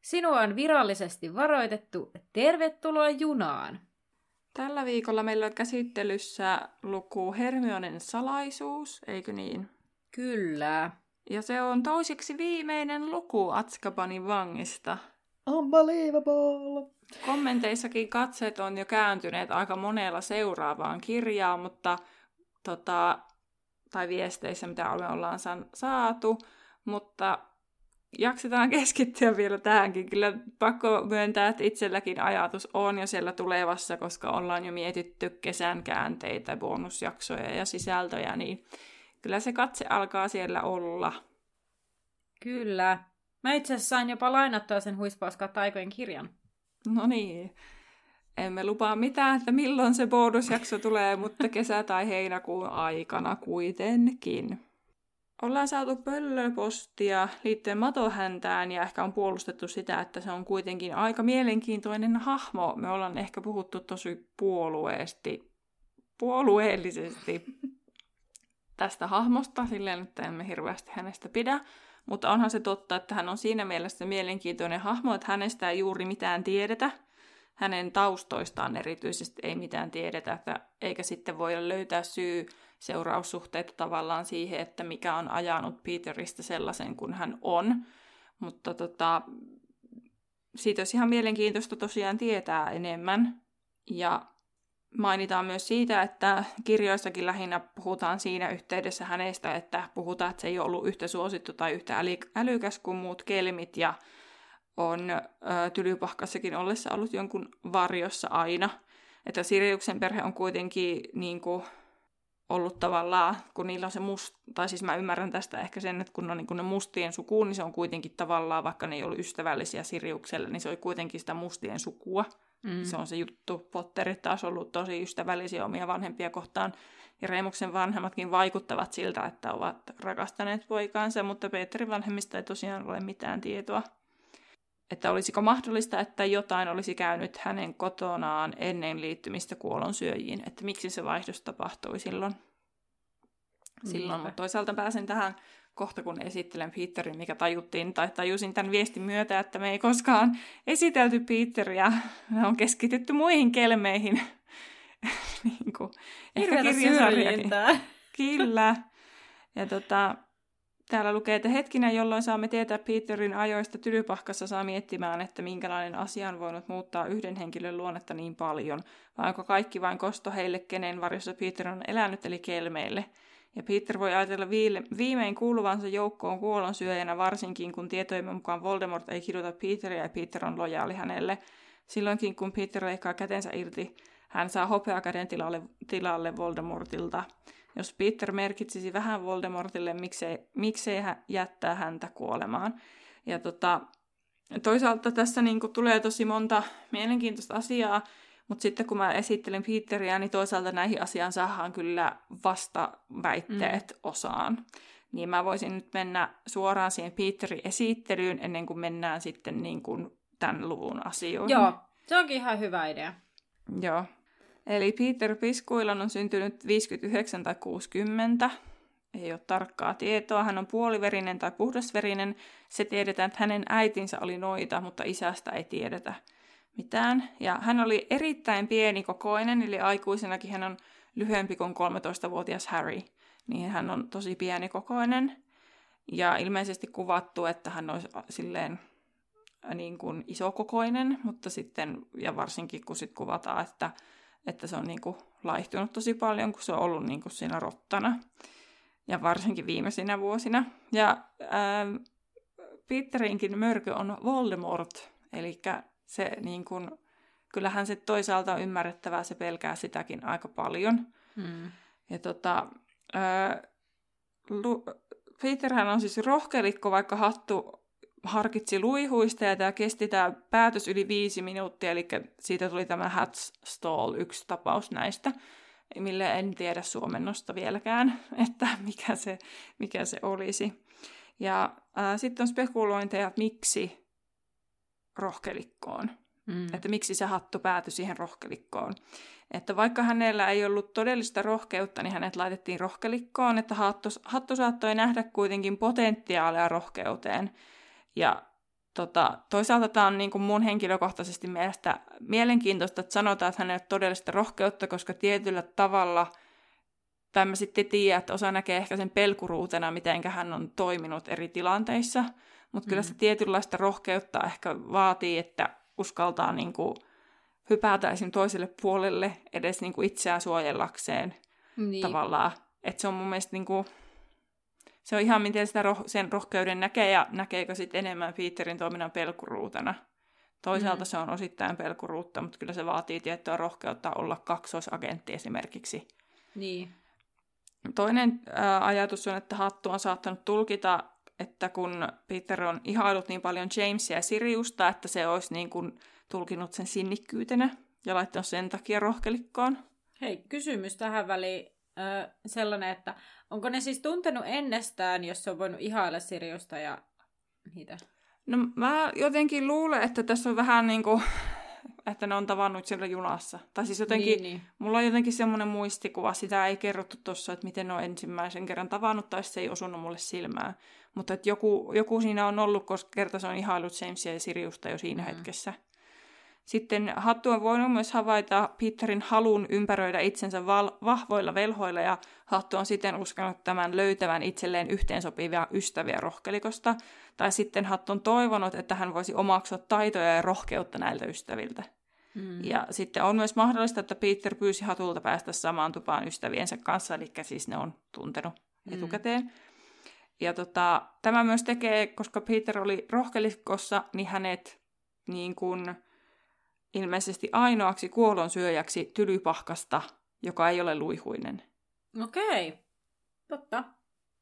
Sinua on virallisesti varoitettu. Tervetuloa junaan! Tällä viikolla meillä on käsittelyssä luku Hermionen salaisuus, eikö niin? Kyllä. Ja se on toisiksi viimeinen luku Atskabanin vangista. Unbelievable! Kommenteissakin katseet on jo kääntyneet aika monella seuraavaan kirjaan, mutta tota, tai viesteissä, mitä me ollaan saatu, mutta jaksetaan keskittyä vielä tähänkin. Kyllä pakko myöntää, että itselläkin ajatus on jo siellä tulevassa, koska ollaan jo mietitty kesän käänteitä, bonusjaksoja ja sisältöjä, niin kyllä se katse alkaa siellä olla. Kyllä. Mä itse asiassa sain jopa lainattua sen huispauskaa taikojen kirjan. No niin. Emme lupaa mitään, että milloin se bonusjakso tulee, mutta kesä- tai heinäkuun aikana kuitenkin. Ollaan saatu pöllöpostia liittyen matohäntään ja ehkä on puolustettu sitä, että se on kuitenkin aika mielenkiintoinen hahmo. Me ollaan ehkä puhuttu tosi puolueesti, puolueellisesti tästä hahmosta, silleen, että emme hirveästi hänestä pidä. Mutta onhan se totta, että hän on siinä mielessä mielenkiintoinen hahmo, että hänestä ei juuri mitään tiedetä. Hänen taustoistaan erityisesti ei mitään tiedetä, että eikä sitten voida löytää syy seuraussuhteita tavallaan siihen, että mikä on ajanut Peteristä sellaisen kuin hän on. Mutta tota, siitä olisi ihan mielenkiintoista tosiaan tietää enemmän. Ja mainitaan myös siitä, että kirjoissakin lähinnä puhutaan siinä yhteydessä hänestä, että puhutaan, että se ei ollut yhtä suosittu tai yhtä älykäs kuin muut kelmit ja on ö, Tylypahkassakin ollessa ollut jonkun varjossa aina. Että Siriuksen perhe on kuitenkin niin kuin, ollut tavallaan, kun niillä on se must, tai siis mä ymmärrän tästä ehkä sen, että kun on niin kun ne mustien sukuun, niin se on kuitenkin tavallaan, vaikka ne ei ollut ystävällisiä Siriukselle, niin se oli kuitenkin sitä mustien sukua. Mm. Se on se juttu. Potterit taas ollut tosi ystävällisiä omia vanhempia kohtaan. Ja Reemuksen vanhemmatkin vaikuttavat siltä, että ovat rakastaneet poikaansa, mutta Peterin vanhemmista ei tosiaan ole mitään tietoa. Että olisiko mahdollista, että jotain olisi käynyt hänen kotonaan ennen liittymistä kuolonsyöjiin, että miksi se vaihdos tapahtui silloin. silloin. Mutta toisaalta pääsen tähän kohta, kun esittelen Peterin, mikä tajuttiin, tai tajusin tämän viestin myötä, että me ei koskaan esitelty Peteriä. Me on keskitytty muihin kelmeihin. niin kuin, ehkä kirjasarjakin. Kyllä. Ja tota, Täällä lukee, että hetkinä, jolloin saamme tietää Peterin ajoista tylypahkassa, saa miettimään, että minkälainen asia on voinut muuttaa yhden henkilön luonnetta niin paljon, vai onko kaikki vain kosto heille, kenen varjossa Peter on elänyt, eli kelmeille. Ja Peter voi ajatella viimein kuuluvansa joukkoon kuolonsyöjänä, varsinkin kun tietojemme mukaan Voldemort ei kiduta Peteria ja Peter on lojaali hänelle. Silloinkin kun Peter leikkaa kätensä irti, hän saa hopeakäden tilalle, tilalle Voldemortilta. Jos Peter merkitsisi vähän Voldemortille, miksei, miksei hän jättää häntä kuolemaan. Ja tota, toisaalta tässä niin kuin, tulee tosi monta mielenkiintoista asiaa, mutta sitten kun mä esittelen Peteriä, niin toisaalta näihin asiaan saadaan kyllä vasta väitteet mm. osaan. Niin mä voisin nyt mennä suoraan siihen Peterin esittelyyn ennen kuin mennään sitten niin kuin tämän luvun asioihin. Joo, se onkin ihan hyvä idea. Joo. Eli Peter Piskuilan on syntynyt 59 tai 60. Ei ole tarkkaa tietoa. Hän on puoliverinen tai puhdasverinen. Se tiedetään, että hänen äitinsä oli noita, mutta isästä ei tiedetä mitään. Ja hän oli erittäin pieni kokoinen, eli aikuisenakin hän on lyhyempi kuin 13-vuotias Harry. Niin hän on tosi pieni kokoinen. Ja ilmeisesti kuvattu, että hän olisi silleen niin kuin isokokoinen, mutta sitten, ja varsinkin kun sitten kuvataan, että että se on niin kuin laihtunut tosi paljon, kun se on ollut niin kuin siinä rottana. Ja varsinkin viimeisinä vuosina. Ja ää, Peterinkin mörkö on Voldemort, eli se niin kuin, kyllähän se toisaalta on ymmärrettävää, se pelkää sitäkin aika paljon. Mm. Ja tota, ää, Lu- Peterhän on siis rohkelikko, vaikka hattu harkitsi luihuista ja tämä kesti tämä päätös yli viisi minuuttia, eli siitä tuli tämä Hatstall, yksi tapaus näistä, mille en tiedä suomennosta vieläkään, että mikä se, mikä se olisi. Ja sitten on spekulointeja, että miksi rohkelikkoon. Mm. Että miksi se hattu päätyi siihen rohkelikkoon. Että vaikka hänellä ei ollut todellista rohkeutta, niin hänet laitettiin rohkelikkoon, että hattu, hattu saattoi nähdä kuitenkin potentiaalia rohkeuteen. Ja tota, toisaalta tämä on niin kuin mun henkilökohtaisesti mielestä mielenkiintoista, että sanotaan, että hänellä ei ole todellista rohkeutta, koska tietyllä tavalla, tai mä sitten tiedän, että osa näkee ehkä sen pelkuruutena, miten hän on toiminut eri tilanteissa, mutta mm. kyllä se tietynlaista rohkeutta ehkä vaatii, että uskaltaa niin kuin hypätä esim. toiselle puolelle edes niin kuin itseään suojellakseen niin. tavallaan. Että se on mun mielestä niin kuin, se on ihan miten sitä roh- sen rohkeuden näkee ja näkeekö sitten enemmän Peterin toiminnan pelkuruutena. Toisaalta mm. se on osittain pelkuruutta, mutta kyllä se vaatii tiettyä rohkeutta olla kaksoisagentti esimerkiksi. Niin. Toinen ää, ajatus on, että Hattu on saattanut tulkita, että kun Peter on ihailut niin paljon Jamesia ja Siriusta, että se olisi niin kuin tulkinut sen sinnikkyytenä ja laittanut sen takia rohkelikkoon. Hei, kysymys tähän väliin äh, sellainen, että onko ne siis tuntenut ennestään, jos se on voinut ihailla Siriusta ja niitä? No mä jotenkin luulen, että tässä on vähän niin kuin, että ne on tavannut siellä junassa. Tai siis jotenkin, niin, niin. mulla on jotenkin semmoinen muistikuva, sitä ei kerrottu tuossa, että miten ne on ensimmäisen kerran tavannut, tai se ei osunut mulle silmään. Mutta että joku, joku siinä on ollut, koska kerta se on ihailut Jamesia ja Siriusta jo siinä mm. hetkessä. Sitten Hattu on voinut myös havaita Peterin halun ympäröidä itsensä val- vahvoilla velhoilla ja Hattu on siten uskonut tämän löytävän itselleen yhteensopivia ystäviä rohkelikosta. Tai sitten Hattu on toivonut, että hän voisi omaksua taitoja ja rohkeutta näiltä ystäviltä. Mm. Ja sitten on myös mahdollista, että Peter pyysi Hatulta päästä samaan tupaan ystäviensä kanssa, eli siis ne on tuntenut mm. etukäteen. Ja tota, tämä myös tekee, koska Peter oli rohkelikossa, niin hänet niin kuin, ilmeisesti ainoaksi kuolonsyöjäksi tylypahkasta, joka ei ole luihuinen. Okei, okay. totta.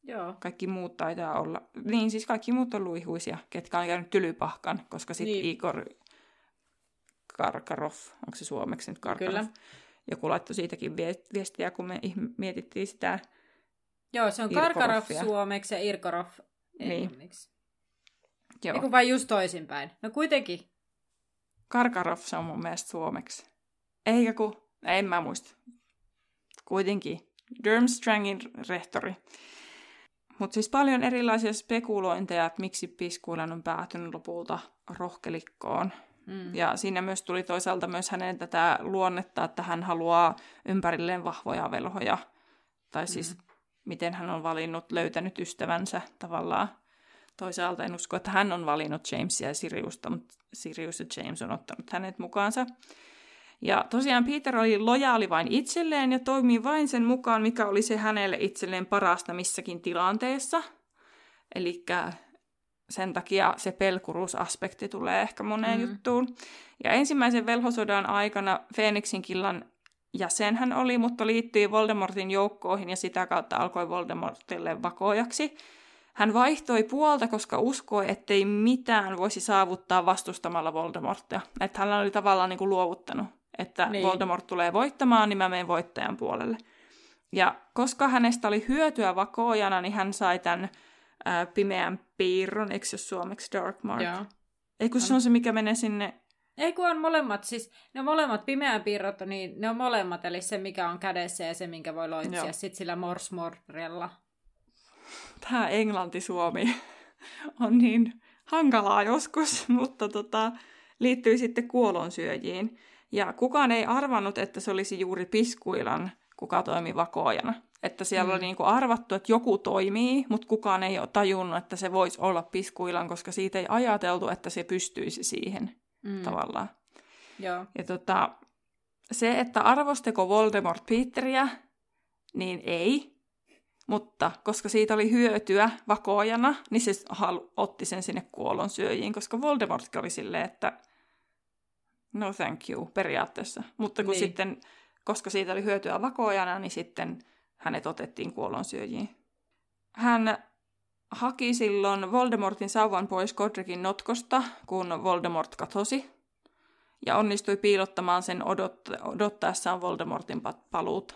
Joo. Kaikki muut taitaa olla, niin siis kaikki muut on luihuisia, ketkä on käynyt tylypahkan, koska sitten niin. Igor Karkarov, onko se suomeksi nyt Karkarov? Kyllä. Joku laittoi siitäkin viestiä, kun me mietittiin sitä Joo, se on Karkarov suomeksi ja Irkorov englanniksi. Niin. Joo. Eiku vai just toisinpäin? No kuitenkin. Karkarov se on mun mielestä suomeksi. Eikä ku, en mä muista. Kuitenkin. Durmstrangin rehtori. Mutta siis paljon erilaisia spekulointeja, että miksi Piskuilan on päätynyt lopulta rohkelikkoon. Mm. Ja siinä myös tuli toisaalta myös hänen tätä luonnetta, että hän haluaa ympärilleen vahvoja velhoja. Tai siis mm. miten hän on valinnut, löytänyt ystävänsä tavallaan. Toisaalta en usko, että hän on valinnut Jamesia ja Siriusta, mutta Sirius ja James on ottanut hänet mukaansa. Ja tosiaan Peter oli lojaali vain itselleen ja toimii vain sen mukaan, mikä oli se hänelle itselleen parasta missäkin tilanteessa. Eli sen takia se pelkuruusaspekti tulee ehkä moneen mm. juttuun. Ja ensimmäisen velhosodan aikana Phoenixin killan jäsen hän oli, mutta liittyi Voldemortin joukkoihin ja sitä kautta alkoi Voldemortille vakojaksi. Hän vaihtoi puolta, koska uskoi, ettei mitään voisi saavuttaa vastustamalla Voldemortia. Että hän oli tavallaan niin kuin luovuttanut, että niin. Voldemort tulee voittamaan, niin mä menen voittajan puolelle. Ja koska hänestä oli hyötyä vakoojana, niin hän sai tämän ää, pimeän piirron, eikö se suomeksi Dark Mark? Joo. Ei kun se on se, mikä menee sinne... Ei kun on molemmat, siis ne on molemmat pimeän piirrot, niin ne on molemmat, eli se mikä on kädessä ja se minkä voi loitsia sitten sillä morsmorrella tämä englanti-suomi on niin hankalaa joskus, mutta tota, liittyy sitten kuolonsyöjiin. Ja kukaan ei arvannut, että se olisi juuri Piskuilan, kuka toimi vakoojana. Että siellä mm. oli niinku arvattu, että joku toimii, mutta kukaan ei ole tajunnut, että se voisi olla Piskuilan, koska siitä ei ajateltu, että se pystyisi siihen mm. tavallaan. Joo. Ja tota, se, että arvosteko Voldemort Peteriä, niin ei. Mutta koska siitä oli hyötyä vakoojana, niin se halu, otti sen sinne kuolonsyöjiin, koska Voldemort oli silleen, että no thank you periaatteessa. Mutta kun niin. sitten, koska siitä oli hyötyä vakoojana, niin sitten hänet otettiin kuolonsyöjiin. Hän haki silloin Voldemortin sauvan pois Godricin notkosta, kun Voldemort katosi. Ja onnistui piilottamaan sen odot- odottaessaan Voldemortin paluuta.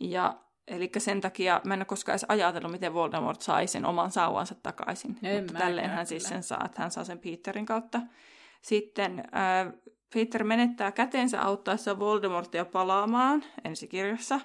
Ja eli sen takia mä en ole koskaan edes ajatellut, miten Voldemort sai sen oman sauvansa takaisin. En Mutta tälleen hän siis sen saa, että hän saa sen Peterin kautta. Sitten äh, Peter menettää kätensä auttaessa Voldemortia palaamaan ensikirjassa.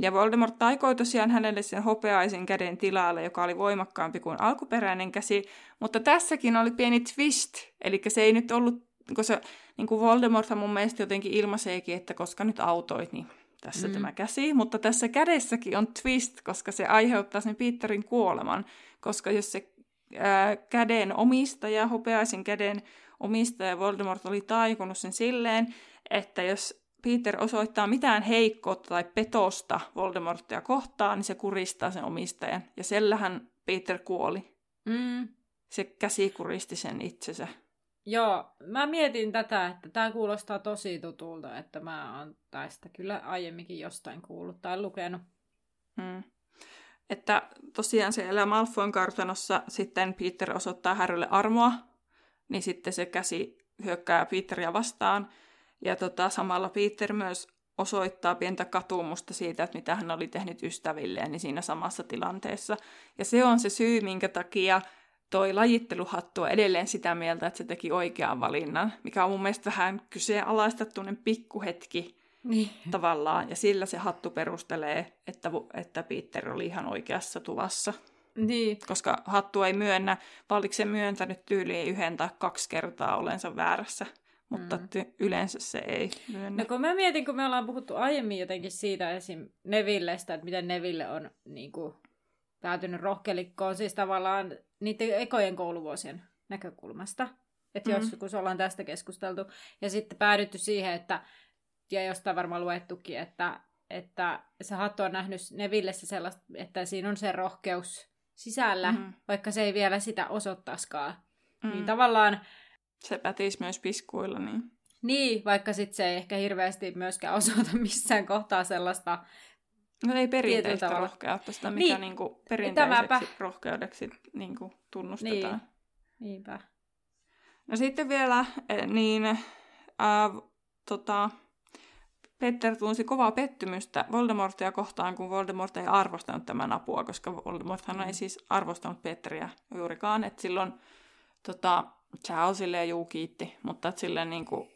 Ja Voldemort taikoi tosiaan hänelle sen hopeaisen käden tilalle, joka oli voimakkaampi kuin alkuperäinen käsi. Mutta tässäkin oli pieni twist. Eli se ei nyt ollut, kun se, niin kuin Voldemorthan mun mielestä jotenkin ilmaiseekin, että koska nyt autoit, niin tässä Mm. tämä käsi. Mutta tässä kädessäkin on twist, koska se aiheuttaa sen Peterin kuoleman. Koska jos se ää, käden omistaja, hopeaisen käden omistaja Voldemort oli taikunut sen silleen, että jos Peter osoittaa mitään heikkoutta tai petosta Voldemortia kohtaan, niin se kuristaa sen omistajan. Ja sellähän Peter kuoli. Mm. Se käsi kuristi sen itsensä. Joo, mä mietin tätä, että tämä kuulostaa tosi tutulta, että mä oon tästä kyllä aiemminkin jostain kuullut tai lukenut. Mm. Että tosiaan siellä Malfoyn kartanossa sitten Peter osoittaa Harrylle armoa, niin sitten se käsi hyökkää Peteria vastaan. Ja tota, samalla Peter myös osoittaa pientä katumusta siitä, että mitä hän oli tehnyt ystävilleen niin siinä samassa tilanteessa. Ja se on se syy, minkä takia toi lajitteluhattu on edelleen sitä mieltä, että se teki oikean valinnan, mikä on mun mielestä vähän kyseenalaistettuinen pikkuhetki Niin. tavallaan. Ja sillä se hattu perustelee, että, että Peter oli ihan oikeassa tuvassa. Niin. Koska hattu ei myönnä, se myöntänyt tyyliin yhden tai kaksi kertaa olensa väärässä. Mutta Mm. ty- yleensä se ei myönnä. No kun mä mietin, kun me ollaan puhuttu aiemmin jotenkin siitä esim. Nevillestä, että miten Neville on niin kuin, päätynyt rohkelikkoon, siis tavallaan niiden ekojen kouluvuosien näkökulmasta. Että Mm. joskus ollaan tästä keskusteltu. Ja sitten päädytty siihen, että, ja jostain varmaan luettukin, että, että se hattu on nähnyt Nevillessä sellaista, että siinä on se rohkeus sisällä, Mhm. vaikka se ei vielä sitä osoittaisikaan. Mm. Niin tavallaan Se pätisi myös piskuilla, niin... Niin, vaikka sitten se ei ehkä hirveästi myöskään osoita missään kohtaa sellaista. No ei perinteistä rohkeutta, sitä mikä Niin, niin, niinku perinteiseksi tämäpä. rohkeudeksi niinku tunnustetaan. Niin. Niinpä. No sitten vielä, eh, niin äh, tota, Peter tunsi kovaa pettymystä Voldemortia kohtaan, kun Voldemort ei arvostanut tämän apua, koska Voldemorthan Mm. ei siis arvostanut Peteriä juurikaan. Et silloin tota, Charles silleen juu kiitti, mutta silleen niin kuin,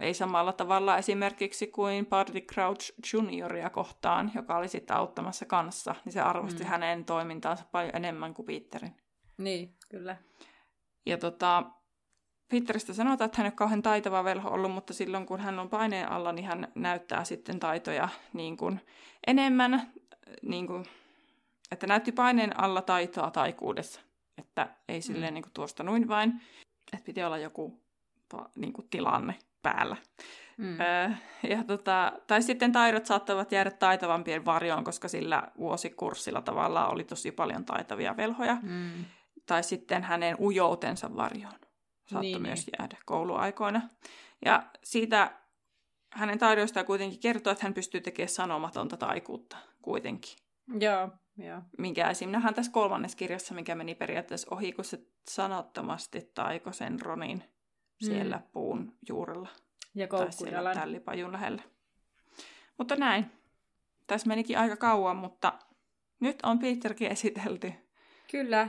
ei samalla tavalla esimerkiksi kuin Barty Crouch Junioria kohtaan, joka oli sitten auttamassa kanssa, niin se arvosti Mm. mm. hänen toimintaansa paljon enemmän kuin Peterin. Niin, kyllä. Ja tota, Peteristä sanotaan, että hän ole kauhean taitava velho ollut, mutta silloin kun hän on paineen alla, niin hän näyttää sitten taitoja niin kuin enemmän, niin kuin, että näytti paineen alla taitoa taikuudessa. Että ei silleen niin kuin tuosta noin vain, että piti olla joku niin kuin tilanne päällä. Mm. Öö, ja tota, tai sitten taidot saattavat jäädä taitavampien varjoon, koska sillä vuosikurssilla tavallaan oli tosi paljon taitavia velhoja Mm. tai sitten hänen ujoutensa varjoon saattoi Niin, myös niin. jäädä kouluaikoina. Ja siitä hänen taidoistaan kuitenkin kertoo, että hän pystyy tekemään sanomatonta taikuutta kuitenkin. Joo, joo. Minkä esim. nähdään tässä kolmannessa kirjassa, mikä meni periaatteessa ohi, kun se sanottomasti taiko sen Ronin siellä Mm. puun juurella. Ja Tai siellä tällipajun lähellä. Mutta näin. Tässä menikin aika kauan, mutta nyt on Peterkin esitelty. Kyllä.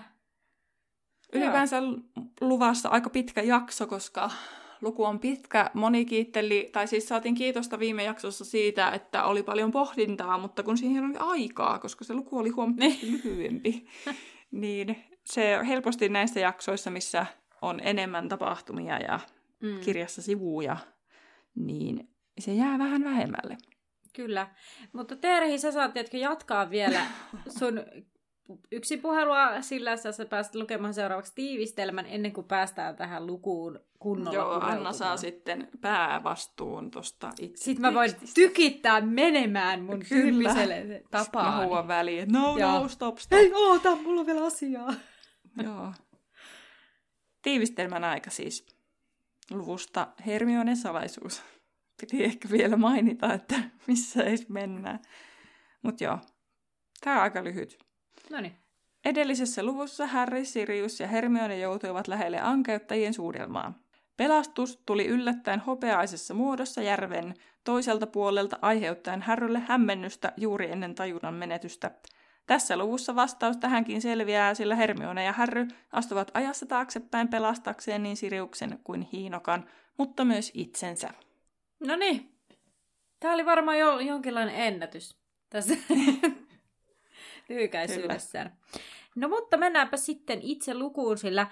Ylipäänsä luvassa aika pitkä jakso, koska luku on pitkä. Moni kiitteli, tai siis saatiin kiitosta viime jaksossa siitä, että oli paljon pohdintaa, mutta kun siihen oli aikaa, koska se luku oli huomattavasti lyhyempi, niin se helposti näissä jaksoissa, missä on enemmän tapahtumia ja Mm. kirjassa sivuja, niin se jää vähän vähemmälle. Kyllä. Mutta Terhi, sä saat jatkaa vielä sun yksi puhelua, sillä sä sä pääset lukemaan seuraavaksi tiivistelmän ennen kuin päästään tähän lukuun kunnolla Joo, Anna saa sitten päävastuun tuosta itse Sitten mä voin tekstistä. tykittää menemään mun Kyllä. tyyppiselle Sitten tapaan. Mä huuan väliin, että no, no, stop, stop. Ei oota, mulla on vielä asiaa. Joo. Tiivistelmän aika siis. Luvusta Hermionen salaisuus. Piti ehkä vielä mainita, että missä edes mennään. Mutta joo, tää on aika lyhyt. No niin. Edellisessä luvussa Harry, Sirius ja Hermione joutuivat lähelle ankeuttajien suudelmaa. Pelastus tuli yllättäen hopeaisessa muodossa järven toiselta puolelta aiheuttaen Harrylle hämmennystä juuri ennen tajunnan menetystä. Tässä luvussa vastaus tähänkin selviää, sillä Hermione ja Harry astuvat ajassa taaksepäin pelastakseen niin Siriuksen kuin Hiinokan, mutta myös itsensä. No niin. Tämä oli varmaan jo, jonkinlainen ennätys tässä lyhykäisyydessään. No mutta mennäänpä sitten itse lukuun, sillä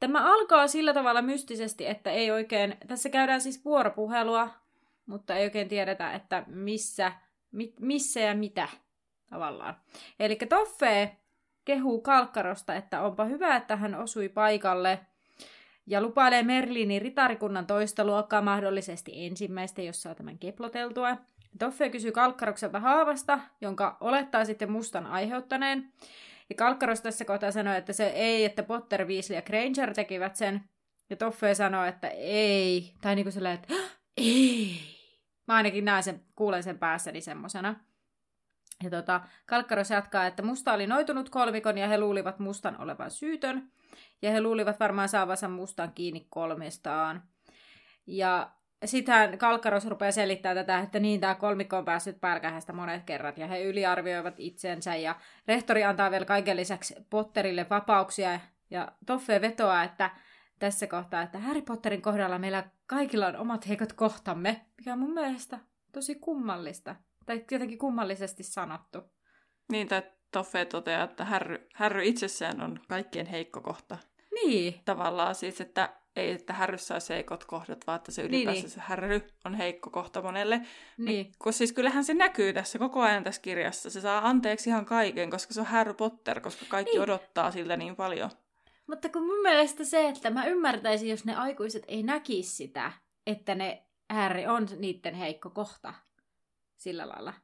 tämä alkaa sillä tavalla mystisesti, että ei oikein, tässä käydään siis vuoropuhelua, mutta ei oikein tiedetä, että missä, mit, missä ja mitä tavallaan. Eli Toffe kehuu Kalkkarosta, että onpa hyvä, että hän osui paikalle ja lupailee Merlinin ritarikunnan toista luokkaa mahdollisesti ensimmäistä, jos saa tämän keploteltua. Toffe kysyy Kalkkarokselta haavasta, jonka olettaa sitten mustan aiheuttaneen. Ja Kalkkaros tässä kohtaa sanoi, että se ei, että Potter, Weasley ja Granger tekivät sen. Ja Toffe sanoi, että ei. Tai niin kuin että ei. Mä ainakin näen sen, kuulen sen päässäni semmosena. Ja tota, Kalkkaros jatkaa, että Musta oli noitunut kolmikon ja he luulivat Mustan olevan syytön. Ja he luulivat varmaan saavansa Mustan kiinni kolmestaan. Ja sitten Kalkkaros rupeaa selittämään tätä, että niin tämä kolmikko on päässyt pälkähästä monet kerrat ja he yliarvioivat itsensä ja rehtori antaa vielä kaiken lisäksi Potterille vapauksia ja Toffe vetoaa, että tässä kohtaa, että Harry Potterin kohdalla meillä kaikilla on omat heikot kohtamme, mikä on mun mielestä tosi kummallista tai jotenkin kummallisesti sanottu. Niin, tai Toffe toteaa, että Harry, Harry itsessään on kaikkien heikko kohta. Niin. Tavallaan siis, että ei, että Härryssä olisi heikot kohdat, vaan että se ylipäänsä niin, niin. se Härry on heikko kohta monelle. Niin. Kun siis kyllähän se näkyy tässä koko ajan tässä kirjassa. Se saa anteeksi ihan kaiken, koska se on Harry Potter, koska kaikki niin. odottaa siltä niin paljon. Mutta kun mun mielestä se, että mä ymmärtäisin, jos ne aikuiset ei näkisi sitä, että ne Harry on niiden heikko kohta sillä lailla.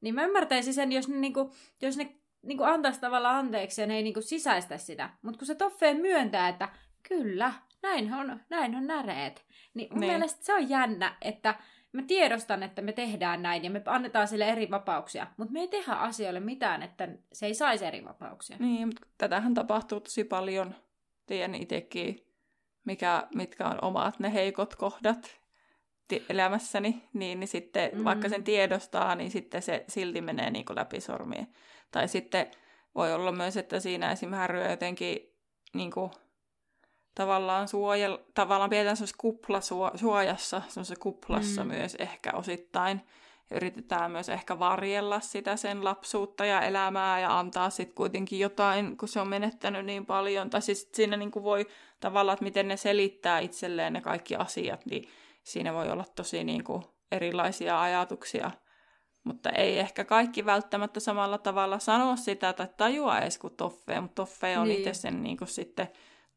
Niin mä ymmärtäisin sen, jos ne, niinku, jos ne niinku antaisi tavallaan anteeksi ja ne ei niinku sisäistä sitä. Mutta kun se Toffeen myöntää, että kyllä, näin on, näin on näreet. Niin mun niin. mielestä se on jännä, että mä tiedostan, että me tehdään näin ja me annetaan sille eri vapauksia, mutta me ei tehdä asioille mitään, että se ei saisi eri vapauksia. Niin, mutta tätähän tapahtuu tosi paljon. Tiedän itsekin, mikä, mitkä on omat ne heikot kohdat elämässäni, niin, niin sitten mm. vaikka sen tiedostaa, niin sitten se silti menee niin kuin läpi sormien. Tai sitten voi olla myös, että siinä esimerkiksi jotenkin niin kuin tavallaan, suojel, tavallaan pidetään semmoisessa kuplasuojassa, semmoisessa kuplassa mm. myös ehkä osittain. Yritetään myös ehkä varjella sitä sen lapsuutta ja elämää ja antaa sitten kuitenkin jotain, kun se on menettänyt niin paljon. Tai siis siinä niin kuin voi tavallaan, että miten ne selittää itselleen ne kaikki asiat, niin siinä voi olla tosi niin kuin erilaisia ajatuksia. Mutta ei ehkä kaikki välttämättä samalla tavalla sanoa sitä tai tajua edes kuin Toffe, mutta Toffe on niin. itse sen niin kuin sitten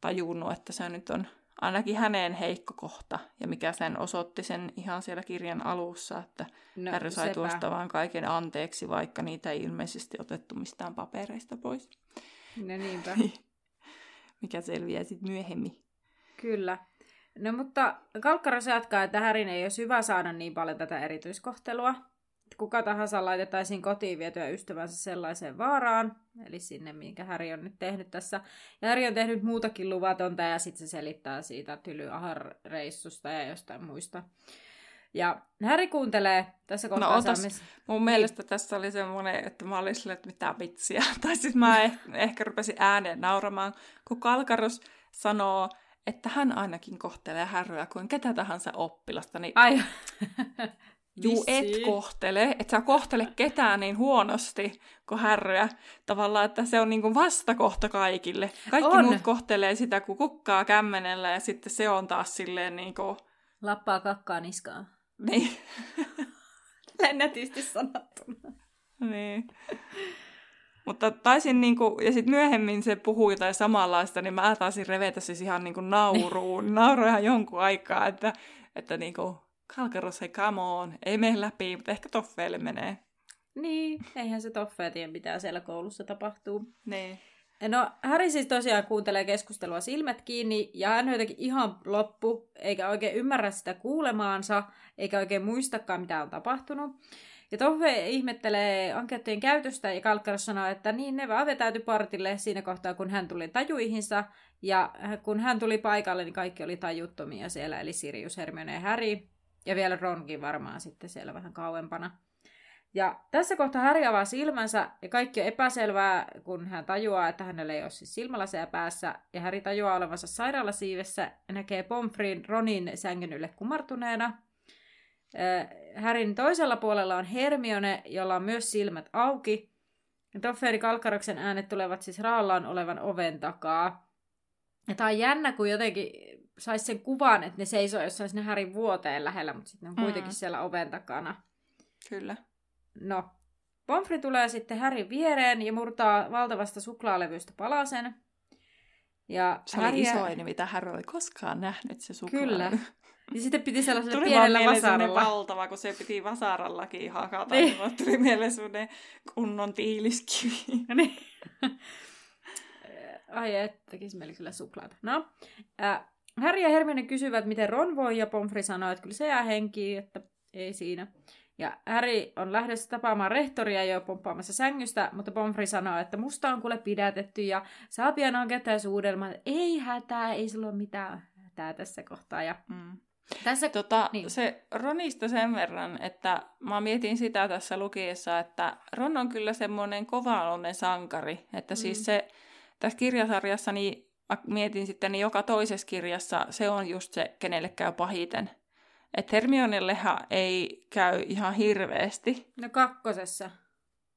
tajunnut, että se nyt on ainakin hänen heikko kohta, ja mikä sen osoitti sen ihan siellä kirjan alussa, että no, Harry sai sepä. tuosta vaan kaiken anteeksi, vaikka niitä ei ilmeisesti otettu mistään papereista pois. No niinpä. mikä selviää sitten myöhemmin. Kyllä. No mutta Kalkkaros jatkaa, että Härin ei olisi hyvä saada niin paljon tätä erityiskohtelua, kuka tahansa laitettaisiin kotiin vietyä ystävänsä sellaiseen vaaraan, eli sinne, minkä Häri on nyt tehnyt tässä. Ja Häri on tehnyt muutakin luvatonta, ja sitten se selittää siitä tylyahar-reissusta ja jostain muista. Ja Häri kuuntelee tässä kohtaa. No otas, saamis... mun niin. mielestä tässä oli semmoinen, että mä olin sille, että mitä vitsiä. tai siis mä eh- ehkä rupesin ääneen nauramaan, kun Kalkaros sanoo, että hän ainakin kohtelee härryä kuin ketä tahansa oppilasta. Niin... Ai. Juu, et kohtele. Et sä kohtele ketään niin huonosti kuin härryä. Tavallaan, että se on niinku vastakohta kaikille. Kaikki on. muut kohtelee sitä kuin kukkaa kämmenellä ja sitten se on taas silleen niinku... Lappaa kakkaa niskaan. Niin. Lennätisti sanottuna. niin. Mutta taisin niinku, ja sitten myöhemmin se puhui jotain samanlaista, niin mä taisin revetä siis ihan niinku nauruun. Nauru ihan jonkun aikaa, että, että niinku, Kalkaros, hei come on, ei mene läpi, mutta ehkä toffeille menee. Niin, eihän se toffeja tiedä, mitä siellä koulussa tapahtuu. Niin. No, Häri siis tosiaan kuuntelee keskustelua silmät kiinni, ja hän on jotenkin ihan loppu, eikä oikein ymmärrä sitä kuulemaansa, eikä oikein muistakaan, mitä on tapahtunut. Ja Toffe ihmettelee ankeuttajien käytöstä ja Kalkkaros sanoo, että niin ne vaan vetäytyi partille siinä kohtaa, kun hän tuli tajuihinsa. Ja kun hän tuli paikalle, niin kaikki oli tajuttomia siellä, eli Sirius, Hermione ja Harry. Ja vielä Ronkin varmaan sitten siellä vähän kauempana. Ja tässä kohtaa Harry avaa silmänsä ja kaikki on epäselvää, kun hän tajuaa, että hänellä ei ole siis silmälaseja päässä. Ja Harry tajuaa olevansa sairaalasiivessä ja näkee Pomfrin Ronin sängyn ylle kumartuneena. Härin toisella puolella on Hermione, jolla on myös silmät auki. Ja Tofferi Kalkkaroksen äänet tulevat siis raallaan olevan oven takaa. Ja tää on jännä, kun jotenkin saisi sen kuvan, että ne seisoo jossain sinne Härin vuoteen lähellä, mutta sitten ne on kuitenkin mm. siellä oven takana. Kyllä. No, Pomfri tulee sitten Härin viereen ja murtaa valtavasta suklaalevystä palasen. Ja se oli isoin, mitä Harry oli koskaan nähnyt, se suklaa. Kyllä. Ja sitten piti sellaisella tuli pienellä vasaralla. valtava, kun se piti vasarallakin hakata. Niin. niin tuli mieleen sellainen kunnon tiiliskivi. niin. Ai et, tekisi meille kyllä suklaata. No, äh, Harry ja Hermione kysyvät, miten Ron voi, ja Pomfri sanoo, että kyllä se jää henkiin, että ei siinä. Ja Harry on lähdössä tapaamaan rehtoria jo pomppaamassa sängystä, mutta Pomfri sanoo, että musta on kuule pidätetty ja saa pian on suudelma. Ei hätää, ei sulla ole mitään hätää tässä kohtaa. Ja mm. Tässä, tota, niin. Se Ronista sen verran, että mä mietin sitä tässä lukiessa, että Ron on kyllä semmoinen kova sankari. Että siis mm. siis se tässä kirjasarjassa, niin mietin sitten, niin joka toisessa kirjassa se on just se, kenelle käy pahiten. Että Hermionellehan ei käy ihan hirveästi. No kakkosessa.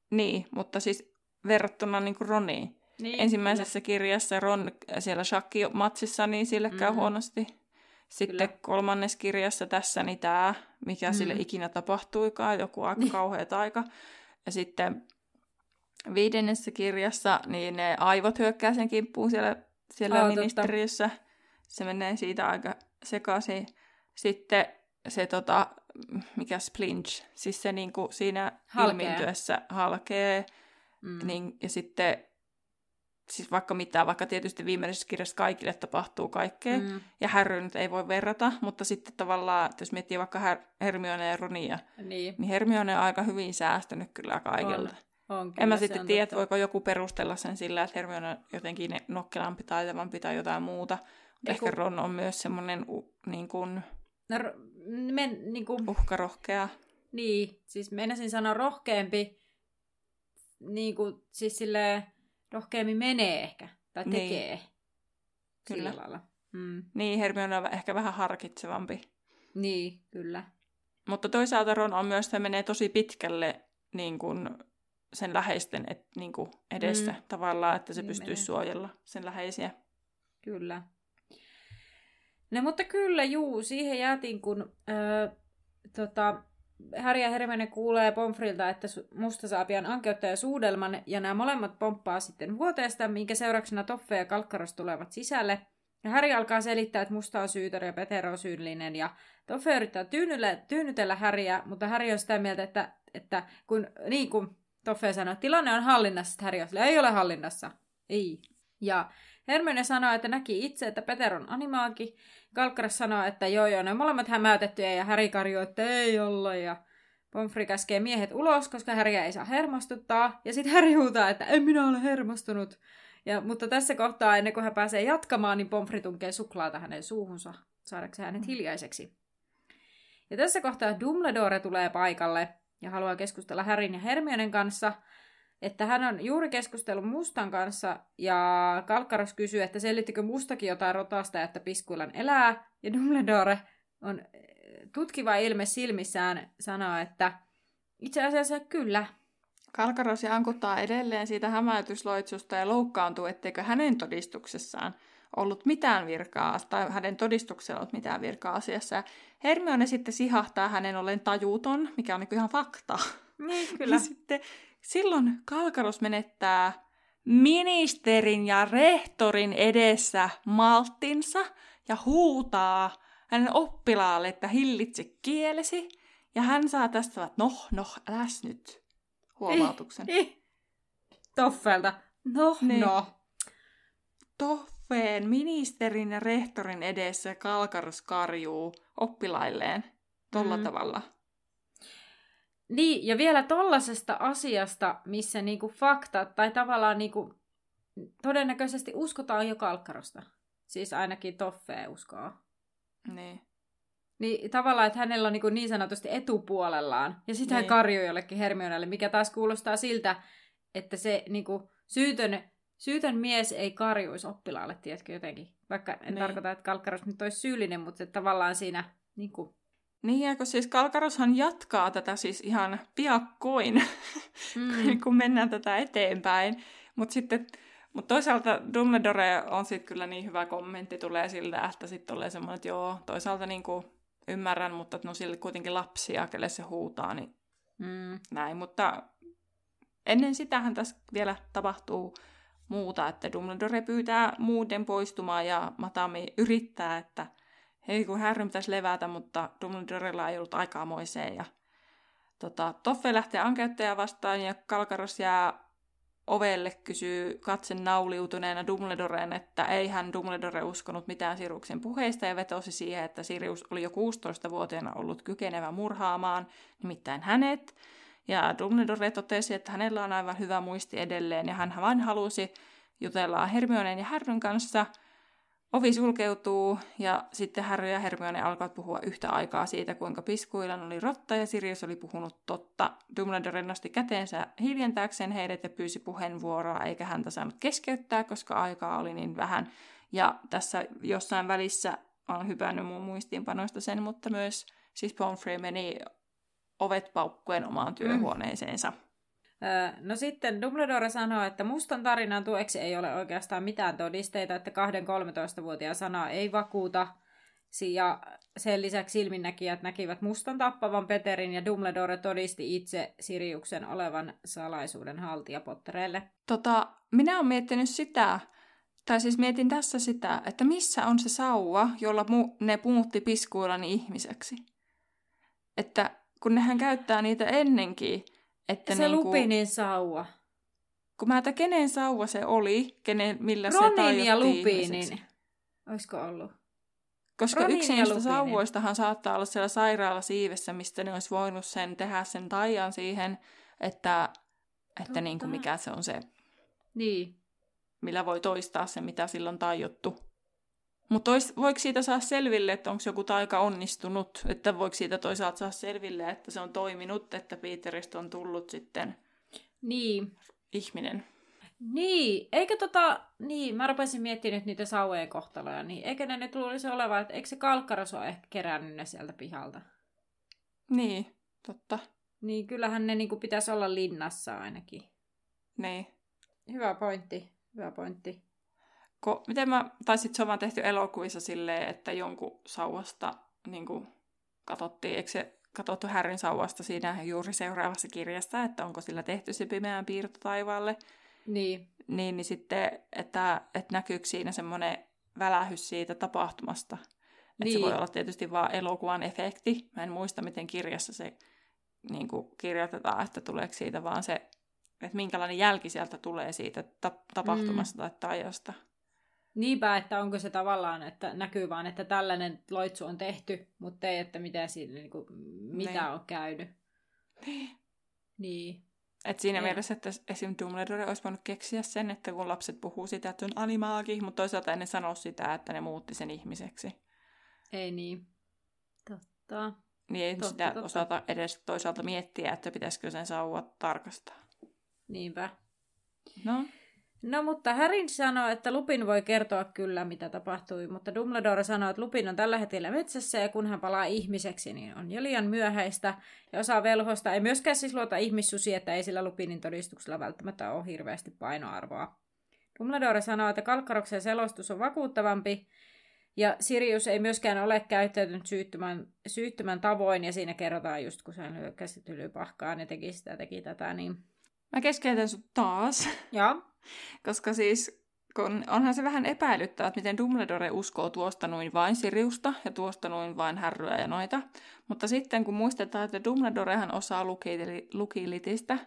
Niin, mutta siis verrattuna niin kuin Roniin. Niin, Ensimmäisessä kyllä. kirjassa Ron siellä shakki-matsissa, niin sille käy mm. huonosti. Sitten kyllä. kolmannes kirjassa tässä, niin tämä, mikä mm. sille ikinä tapahtuikaan, joku aika niin. kauhea taika. Ja sitten viidennessä kirjassa, niin ne aivot hyökkää sen kimppuun siellä, siellä oh, ministeriössä. Totta. Se menee siitä aika sekaisin. Sitten se tota, mikä splinch, siis se niinku siinä halkee. ilmiintyessä halkee, mm. niin, ja sitten siis vaikka mitä, vaikka tietysti viimeisessä kirjassa kaikille tapahtuu kaikkea, mm. ja Harry nyt ei voi verrata, mutta sitten tavallaan, jos miettii vaikka Her- Hermione ja Ronia, niin. niin Hermione on aika hyvin säästänyt kyllä kaikilta. On. On, kyllä, en mä sitten tiedä, että voiko joku perustella sen sillä, että Hermione on jotenkin nokkelampi, taitavampi tai jotain muuta. Mutta ehkä Ron on myös semmoinen niin kuin, No, men, niin kuin, Uhkarohkea. Niin, siis meinasin sanoa rohkeampi, niin kuin, siis sille rohkeammin menee ehkä, tai niin. tekee. Niin. Kyllä. Sillä lailla. Mm. Niin, Hermione on ehkä vähän harkitsevampi. Niin, kyllä. Mutta toisaalta Ron on myös, että menee tosi pitkälle niin kuin sen läheisten et, niin kuin edessä mm. tavallaan, että se niin pystyisi suojella sen läheisiä. Kyllä. No mutta kyllä, juu, siihen jäätiin, kun öö, tota, Harry ja Hermione kuulee Pomfrilta, että musta saa pian suudelman, ja nämä molemmat pomppaa sitten vuoteesta, minkä seurauksena Toffe ja Kalkkaros tulevat sisälle. Ja Harry alkaa selittää, että musta on syytön ja Peter on syyllinen, ja Toffe yrittää tyynyllä, tyynnytellä Harryä, mutta Harry on sitä mieltä, että, että kun, niin kuin Toffe sanoi, tilanne on hallinnassa, että Harry on ei ole hallinnassa. Ei. Ja Hermione sanoo, että näki itse, että Peter on animaaki. Kalkkaras sanoo, että joo joo, ne molemmat hämäytettyjä ja Harry karjoo, että ei olla. Ja Pomfri käskee miehet ulos, koska Harryä ei saa hermostuttaa. Ja sitten Harry huutaa, että en minä ole hermostunut. Ja, mutta tässä kohtaa, ennen kuin hän pääsee jatkamaan, niin Pomfri tunkee suklaata hänen suuhunsa, saadakseen hänet hiljaiseksi. Ja tässä kohtaa Dumbledore tulee paikalle ja haluaa keskustella Harryn ja Hermionen kanssa – että hän on juuri keskustellut Mustan kanssa ja Kalkkaros kysyy, että selittikö Mustakin jotain rotasta, että Piskuilan elää. Ja Dumbledore on eh, tutkiva ilme silmissään sanoo, että itse asiassa kyllä. Kalkaros jankuttaa edelleen siitä hämäytysloitsusta ja loukkaantuu, etteikö hänen todistuksessaan ollut mitään virkaa, tai hänen todistuksella ollut mitään virkaa asiassa. Ja Hermione sitten sihahtaa hänen ollen tajuton, mikä on niin ihan fakta. Niin, kyllä. Ja sitten Silloin Kalkaros menettää ministerin ja rehtorin edessä malttinsa ja huutaa hänen oppilaalle, että hillitse kielesi. Ja hän saa tästä, että noh, noh, äläs nyt huomautuksen. Eh, eh. Toffelta. Noh, niin. no. Toffeen ministerin ja rehtorin edessä Kalkaros karjuu oppilailleen tolla mm. tavalla. Niin, ja vielä tollasesta asiasta, missä niinku fakta, tai tavallaan niinku, todennäköisesti uskotaan jo kalkkarosta. Siis ainakin Toffee uskoo. Niin. Niin tavallaan, että hänellä on niin, niin sanotusti etupuolellaan. Ja sitten hän Niin. karjuu jollekin Hermionelle, mikä taas kuulostaa siltä, että se niin kuin, syytön, syytön mies ei karjuisi oppilaalle, tiedätkö jotenkin. Vaikka en Niin. tarkoita, että Kalkkaros nyt olisi syyllinen, mutta se tavallaan siinä... Niin kuin, Niin, ja kun siis Kalkaroshan jatkaa tätä siis ihan piakkoin, mm, kun mennään tätä eteenpäin. Mutta sitten mut toisaalta Dumbledore on sitten kyllä niin hyvä kommentti, tulee siltä, että sitten tulee semmoinen, että joo, toisaalta niinku ymmärrän, mutta no sille kuitenkin lapsia, kelle se huutaa, niin mm, näin. Mutta ennen sitähän tässä vielä tapahtuu muuta, että Dumbledore pyytää muuten poistumaan ja Matami yrittää, että hei kun Harry pitäisi levätä, mutta Dumbledorella ei ollut aikaa moiseen. Ja, tota, Toffe lähtee ankeuttajaa vastaan ja Kalkaros jää ovelle kysyy katsen nauliutuneena Dumbledoreen, että ei hän Dumbledore uskonut mitään Siruksen puheista ja vetosi siihen, että Sirius oli jo 16-vuotiaana ollut kykenevä murhaamaan, nimittäin hänet. Ja Dumbledore totesi, että hänellä on aivan hyvä muisti edelleen ja hän vain halusi jutella Hermionen ja Harryn kanssa. Ovi sulkeutuu ja sitten Harry ja Hermione alkavat puhua yhtä aikaa siitä, kuinka piskuillan oli rotta ja Sirius oli puhunut totta. Dumbledore nosti käteensä hiljentääkseen heidät ja pyysi puheenvuoroa, eikä häntä saanut keskeyttää, koska aikaa oli niin vähän. Ja tässä jossain välissä on hypännyt mun muistiinpanoista sen, mutta myös siis Pomfrey meni ovet paukkuen omaan työhuoneeseensa. Öö, No sitten Dumbledore sanoo, että mustan tarinan tueksi ei ole oikeastaan mitään todisteita, että kahden 13-vuotiaan sana ei vakuuta. Ja sen lisäksi silminnäkijät näkivät mustan tappavan Peterin ja Dumbledore todisti itse Siriuksen olevan salaisuuden haltija Potterelle. Tota, minä olen miettinyt sitä, tai siis mietin tässä sitä, että missä on se sauva, jolla mu- ne muutti piskuillani ihmiseksi. Että kun nehän käyttää niitä ennenkin, että se niinku, Lupinin sauva. kun mä että kenen sauva se oli, kenen, millä se Ronin tajuttiin ja ihmiseksi. Lupinin. Olisiko ollut? Koska Ronin yksi niistä sauvoistahan saattaa olla siellä sairaala siivessä, mistä ne olisi voinut sen tehdä sen taian siihen, että, että Totta. niin kuin mikä se on se Niin. millä voi toistaa se, mitä silloin tajuttu. Mutta voiko siitä saa selville, että onko joku taika onnistunut? Että voiko siitä toisaalta saa selville, että se on toiminut, että Peteristä on tullut sitten Niin. ihminen? Niin, eikö tota, niin, mä rupesin miettimään nyt niitä sauvojen kohtaloja, niin eikö ne nyt luulisi olevan, että eikö se kalkkaros ole ehkä kerännyt ne sieltä pihalta? Niin, totta. Niin kyllähän ne niinku pitäisi olla linnassa ainakin. Niin. Hyvä pointti, hyvä pointti. Ko, miten mä, tai sitten se on vaan tehty elokuvissa silleen, että jonkun sauvasta niin kuin katsottiin, eikö se katsottu Härrin sauvasta siinä juuri seuraavassa kirjassa, että onko sillä tehty se pimeään piirto taivaalle. Niin, Niin, niin sitten, että, että näkyykö siinä semmoinen välähys siitä tapahtumasta. Että Niin. se voi olla tietysti vaan elokuvan efekti. Mä en muista, miten kirjassa se niin kuin kirjoitetaan, että tuleeko siitä vaan se, että minkälainen jälki sieltä tulee siitä ta- tapahtumasta mm. tai taiosta. Niinpä, että onko se tavallaan, että näkyy vaan, että tällainen loitsu on tehty, mutta ei, että mitä siinä, niinku, mitä Niin. on käynyt. Niin. Et siinä Ei. mielessä, että esim. Dumbledore olisi voinut keksiä sen, että kun lapset puhuu sitä, että on animaagi, mutta toisaalta ei ne sano sitä, että ne muutti sen ihmiseksi. Ei niin. Totta. Niin ei Totta, sitä totta. osata edes toisaalta miettiä, että pitäisikö sen sauva tarkastaa. Niinpä. No, No mutta Härin sanoo, että Lupin voi kertoa kyllä, mitä tapahtui, mutta Dumbledore sanoo, että Lupin on tällä hetkellä metsässä ja kun hän palaa ihmiseksi, niin on jo liian myöhäistä. Ja osa velhosta ei myöskään siis luota ihmissusi, että ei sillä Lupinin todistuksella välttämättä ole hirveästi painoarvoa. Dumbledore sanoo, että Kalkkaroksen selostus on vakuuttavampi, ja Sirius ei myöskään ole käyttäytynyt syyttömän, syyttömän tavoin, ja siinä kerrotaan just, kun hän hyökkäsi tylypahkaan ja teki sitä, teki tätä, niin... mä keskeytän sut taas, Ja, koska siis kun onhan se vähän epäilyttävää, että miten Dumbledore uskoo tuosta noin vain Siriusta ja tuosta noin vain Härryä ja noita. Mutta sitten kun muistetaan, että Dumbledorehan osaa lukili- lukilitistä,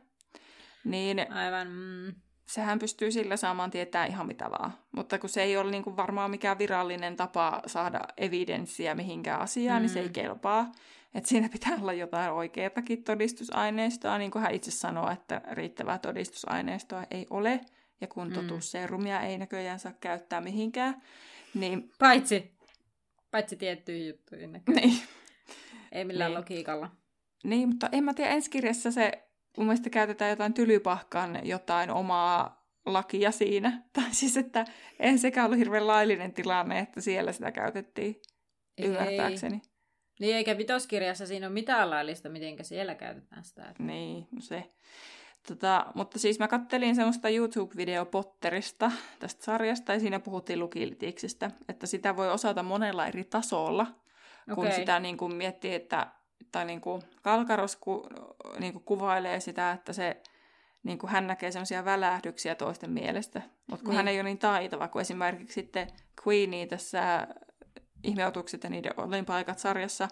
niin aivan... Mm, sehän pystyy sillä saamaan tietää ihan mitä vaan. Mutta kun se ei ole niin kuin varmaan mikään virallinen tapa saada evidenssiä mihinkään asiaan, mm. niin se ei mm. kelpaa. Että siinä pitää olla jotain oikeatakin todistusaineistoa, niin kuin hän itse sanoo, että riittävää todistusaineistoa ei ole. Ja kun mm. totuusserumia ei näköjään saa käyttää mihinkään, niin... Paitsi, paitsi tiettyihin juttuihin näköjään. Niin. Ei millään niin. logiikalla. Niin, mutta en mä tiedä, ensi kirjassa se mun mielestä käytetään jotain tylypahkan jotain omaa lakia siinä. Tai siis, että ei sekään ollut hirveän laillinen tilanne, että siellä sitä käytettiin ymmärtääkseni. Niin, eikä vitoskirjassa siinä ole mitään laillista, miten siellä käytetään sitä. Että... Niin, no se. Tota, mutta siis mä kattelin semmoista YouTube-video Potterista tästä sarjasta, ja siinä puhuttiin lukilitiiksistä, että sitä voi osata monella eri tasolla, kun okay. sitä niin kuin miettii, että tai niin kuin Kalkaros ku, niin kuin kuvailee sitä, että se, niin kuin hän näkee semmoisia välähdyksiä toisten mielestä. Mutta kun niin. hän ei ole niin taitava, kuin esimerkiksi sitten Queenie tässä Ihmeotukset ja niiden olinpaikat sarjassa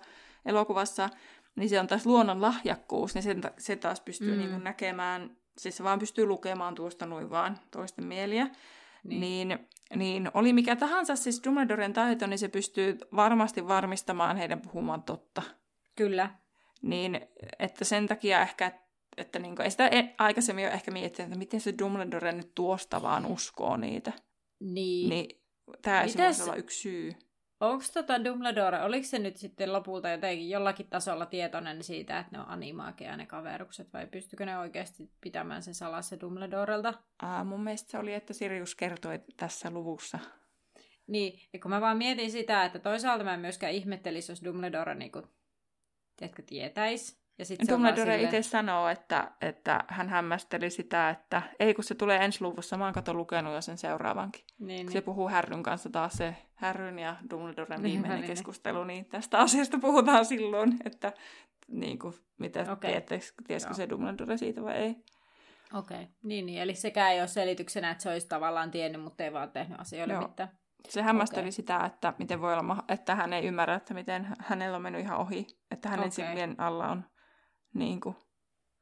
elokuvassa, niin se on taas luonnon lahjakkuus, niin sen, se taas pystyy mm. niin kuin näkemään, siis se vaan pystyy lukemaan tuosta noin vaan toisten mieliä. Niin. niin niin oli mikä tahansa siis Dumbledoren taito, niin se pystyy varmasti varmistamaan heidän puhumaan totta. Kyllä. Niin, että sen takia ehkä, että niinku, ei sitä e- aikaisemmin ole ehkä miettinyt, että miten se Dumbledore nyt tuosta vaan uskoo niitä. Niin. Niin tämä Mites... olla yksi syy. Onko tota Dumbledore, oliko se nyt sitten lopulta jotenkin jollakin tasolla tietoinen siitä, että ne on animaakeja ne kaverukset, vai pystykö ne oikeasti pitämään sen salassa Dumbledorelta? Aa, mun mielestä se oli, että Sirius kertoi tässä luvussa. Niin, ja kun mä vaan mietin sitä, että toisaalta mä myöskään ihmettelisi, jos Dumbledore niin kuin tiedätkö, tietäisi. Ja sit Dumbledore itse sanoo, että, että hän hämmästeli sitä, että ei kun se tulee ensi luvussa, mä oon kato lukenut jo sen seuraavankin. Niin, se niin. puhuu Härryn kanssa taas se Härryn ja Dumbledoren niin, viimeinen niin, keskustelu, niin tästä asiasta puhutaan silloin, että niin kuin, mitä okay. tiesikö se Dumbledore siitä vai ei. Okei, okay. niin, niin, eli sekä ei ole selityksenä, että se olisi tavallaan tiennyt, mutta ei vaan tehnyt asioille Joo. mitään. Se hämmästeli okay. sitä, että miten voi olla, että hän ei ymmärrä, että miten hänellä on mennyt ihan ohi. Että hänen okay. silmien alla on niin kuin,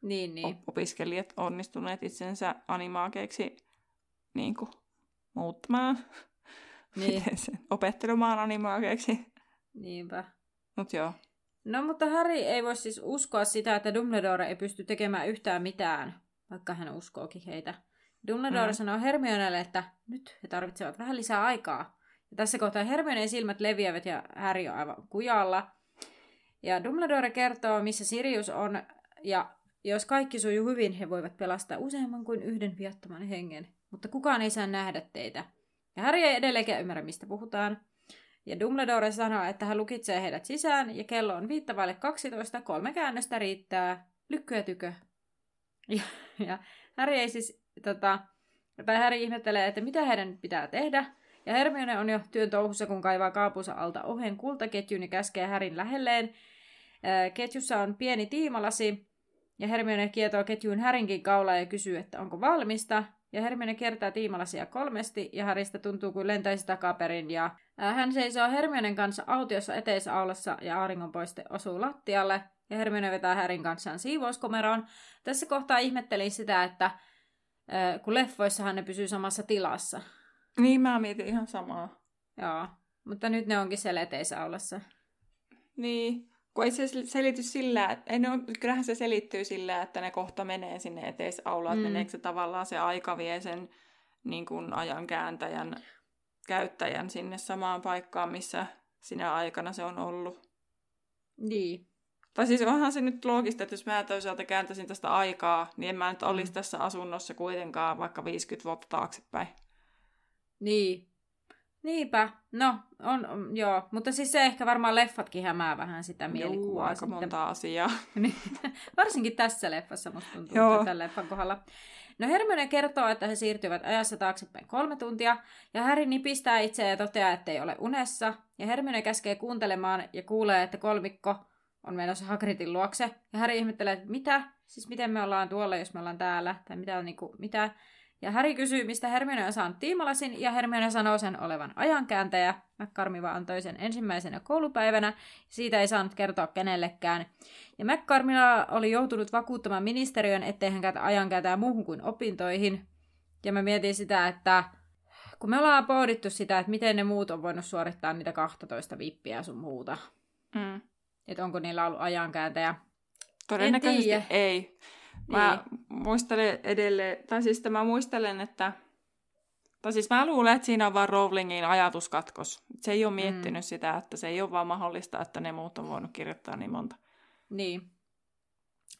niin, niin. opiskelijat onnistuneet itsensä animaakeiksi niin kuin, muuttamaan. Niin. sen, opettelemaan animaakeiksi. Niinpä. Mut joo. No mutta Harry ei voi siis uskoa sitä, että Dumbledore ei pysty tekemään yhtään mitään, vaikka hän uskookin heitä. Dumbledore mm. sanoo Hermionelle, että nyt he tarvitsevat vähän lisää aikaa. Ja tässä kohtaa Hermionen silmät leviävät ja Harry on aivan kujalla. Ja Dumbledore kertoo, missä Sirius on, ja jos kaikki sujuu hyvin, he voivat pelastaa useamman kuin yhden viattoman hengen. Mutta kukaan ei saa nähdä teitä. Ja Harry ei edelleenkään ymmärrä, mistä puhutaan. Ja Dumbledore sanoo, että hän lukitsee heidät sisään, ja kello on viittavaille 12, kolme käännöstä riittää, lykkyä tykö. Ja, ja Harry ei siis tota, tai Harry ihmettelee, että mitä heidän pitää tehdä. Ja Hermione on jo työn touhussa, kun kaivaa kaapunsa alta ohen kultaketjun ja käskee Härin lähelleen. Ketjussa on pieni tiimalasi, ja Hermione kietoo ketjuun Härinkin kaulaa ja kysyy, että onko valmista. Ja Hermione kiertää tiimalasia kolmesti, ja Häristä tuntuu kuin lentäisi takaperin. Ja hän seisoo Hermionen kanssa autiossa eteisaulassa, ja auringonpoiste osuu lattialle. Ja Hermione vetää Härin kanssaan siivouskomeroon. Tässä kohtaa ihmettelin sitä, että kun leffoissahan ne pysyy samassa tilassa. Niin, mä mietin ihan samaa. Joo, mutta nyt ne onkin siellä eteisaulassa. Niin, kun ei se selity sillä, että, ei ne on, kyllähän se selittyy sillä, että ne kohta menee sinne eteisaulaan, mm. meneekö se tavallaan se aika vie sen niin kuin ajan kääntäjän käyttäjän sinne samaan paikkaan, missä sinä aikana se on ollut. Niin. Tai siis onhan se nyt loogista, että jos mä toisaalta kääntäisin tästä aikaa, niin en mä nyt olisi mm. tässä asunnossa kuitenkaan vaikka 50 vuotta taaksepäin. Niin. Niinpä. No, on, on, joo. Mutta siis se ehkä varmaan leffatkin hämää vähän sitä mielikuvaa. Joo, aika sitten. monta asiaa. Niin. Varsinkin tässä leffassa musta tuntuu, joo. tämän leffan kohdalla. No Hermione kertoo, että he siirtyvät ajassa taaksepäin kolme tuntia, ja Harry nipistää itseään ja toteaa, että ei ole unessa, ja Hermione käskee kuuntelemaan ja kuulee, että kolmikko on menossa Hagridin luokse. Ja Harry ihmettelee, että mitä? Siis miten me ollaan tuolla, jos me ollaan täällä? Tai mitä, on, niin kuin, mitä? Ja Harry kysyy, mistä Hermione on saanut tiimalasin, ja Hermione sanoo sen olevan ajankääntäjä. McCormiva antoi sen ensimmäisenä koulupäivänä, siitä ei saanut kertoa kenellekään. Ja McCormiva oli joutunut vakuuttamaan ministeriön, ettei hän käytä ajankääntäjä muuhun kuin opintoihin. Ja mä mietin sitä, että kun me ollaan pohdittu sitä, että miten ne muut on voinut suorittaa niitä 12 vippiä sun muuta. Mm. Että onko niillä ollut ajankääntäjä. Todennäköisesti ei. Mä muistelen edelleen, tai siis mä muistelen, että tai siis mä luulen, että siinä on vaan Rowlingin ajatuskatkos. Se ei ole miettinyt mm. sitä, että se ei ole vaan mahdollista, että ne muut on voinut kirjoittaa niin monta. Niin.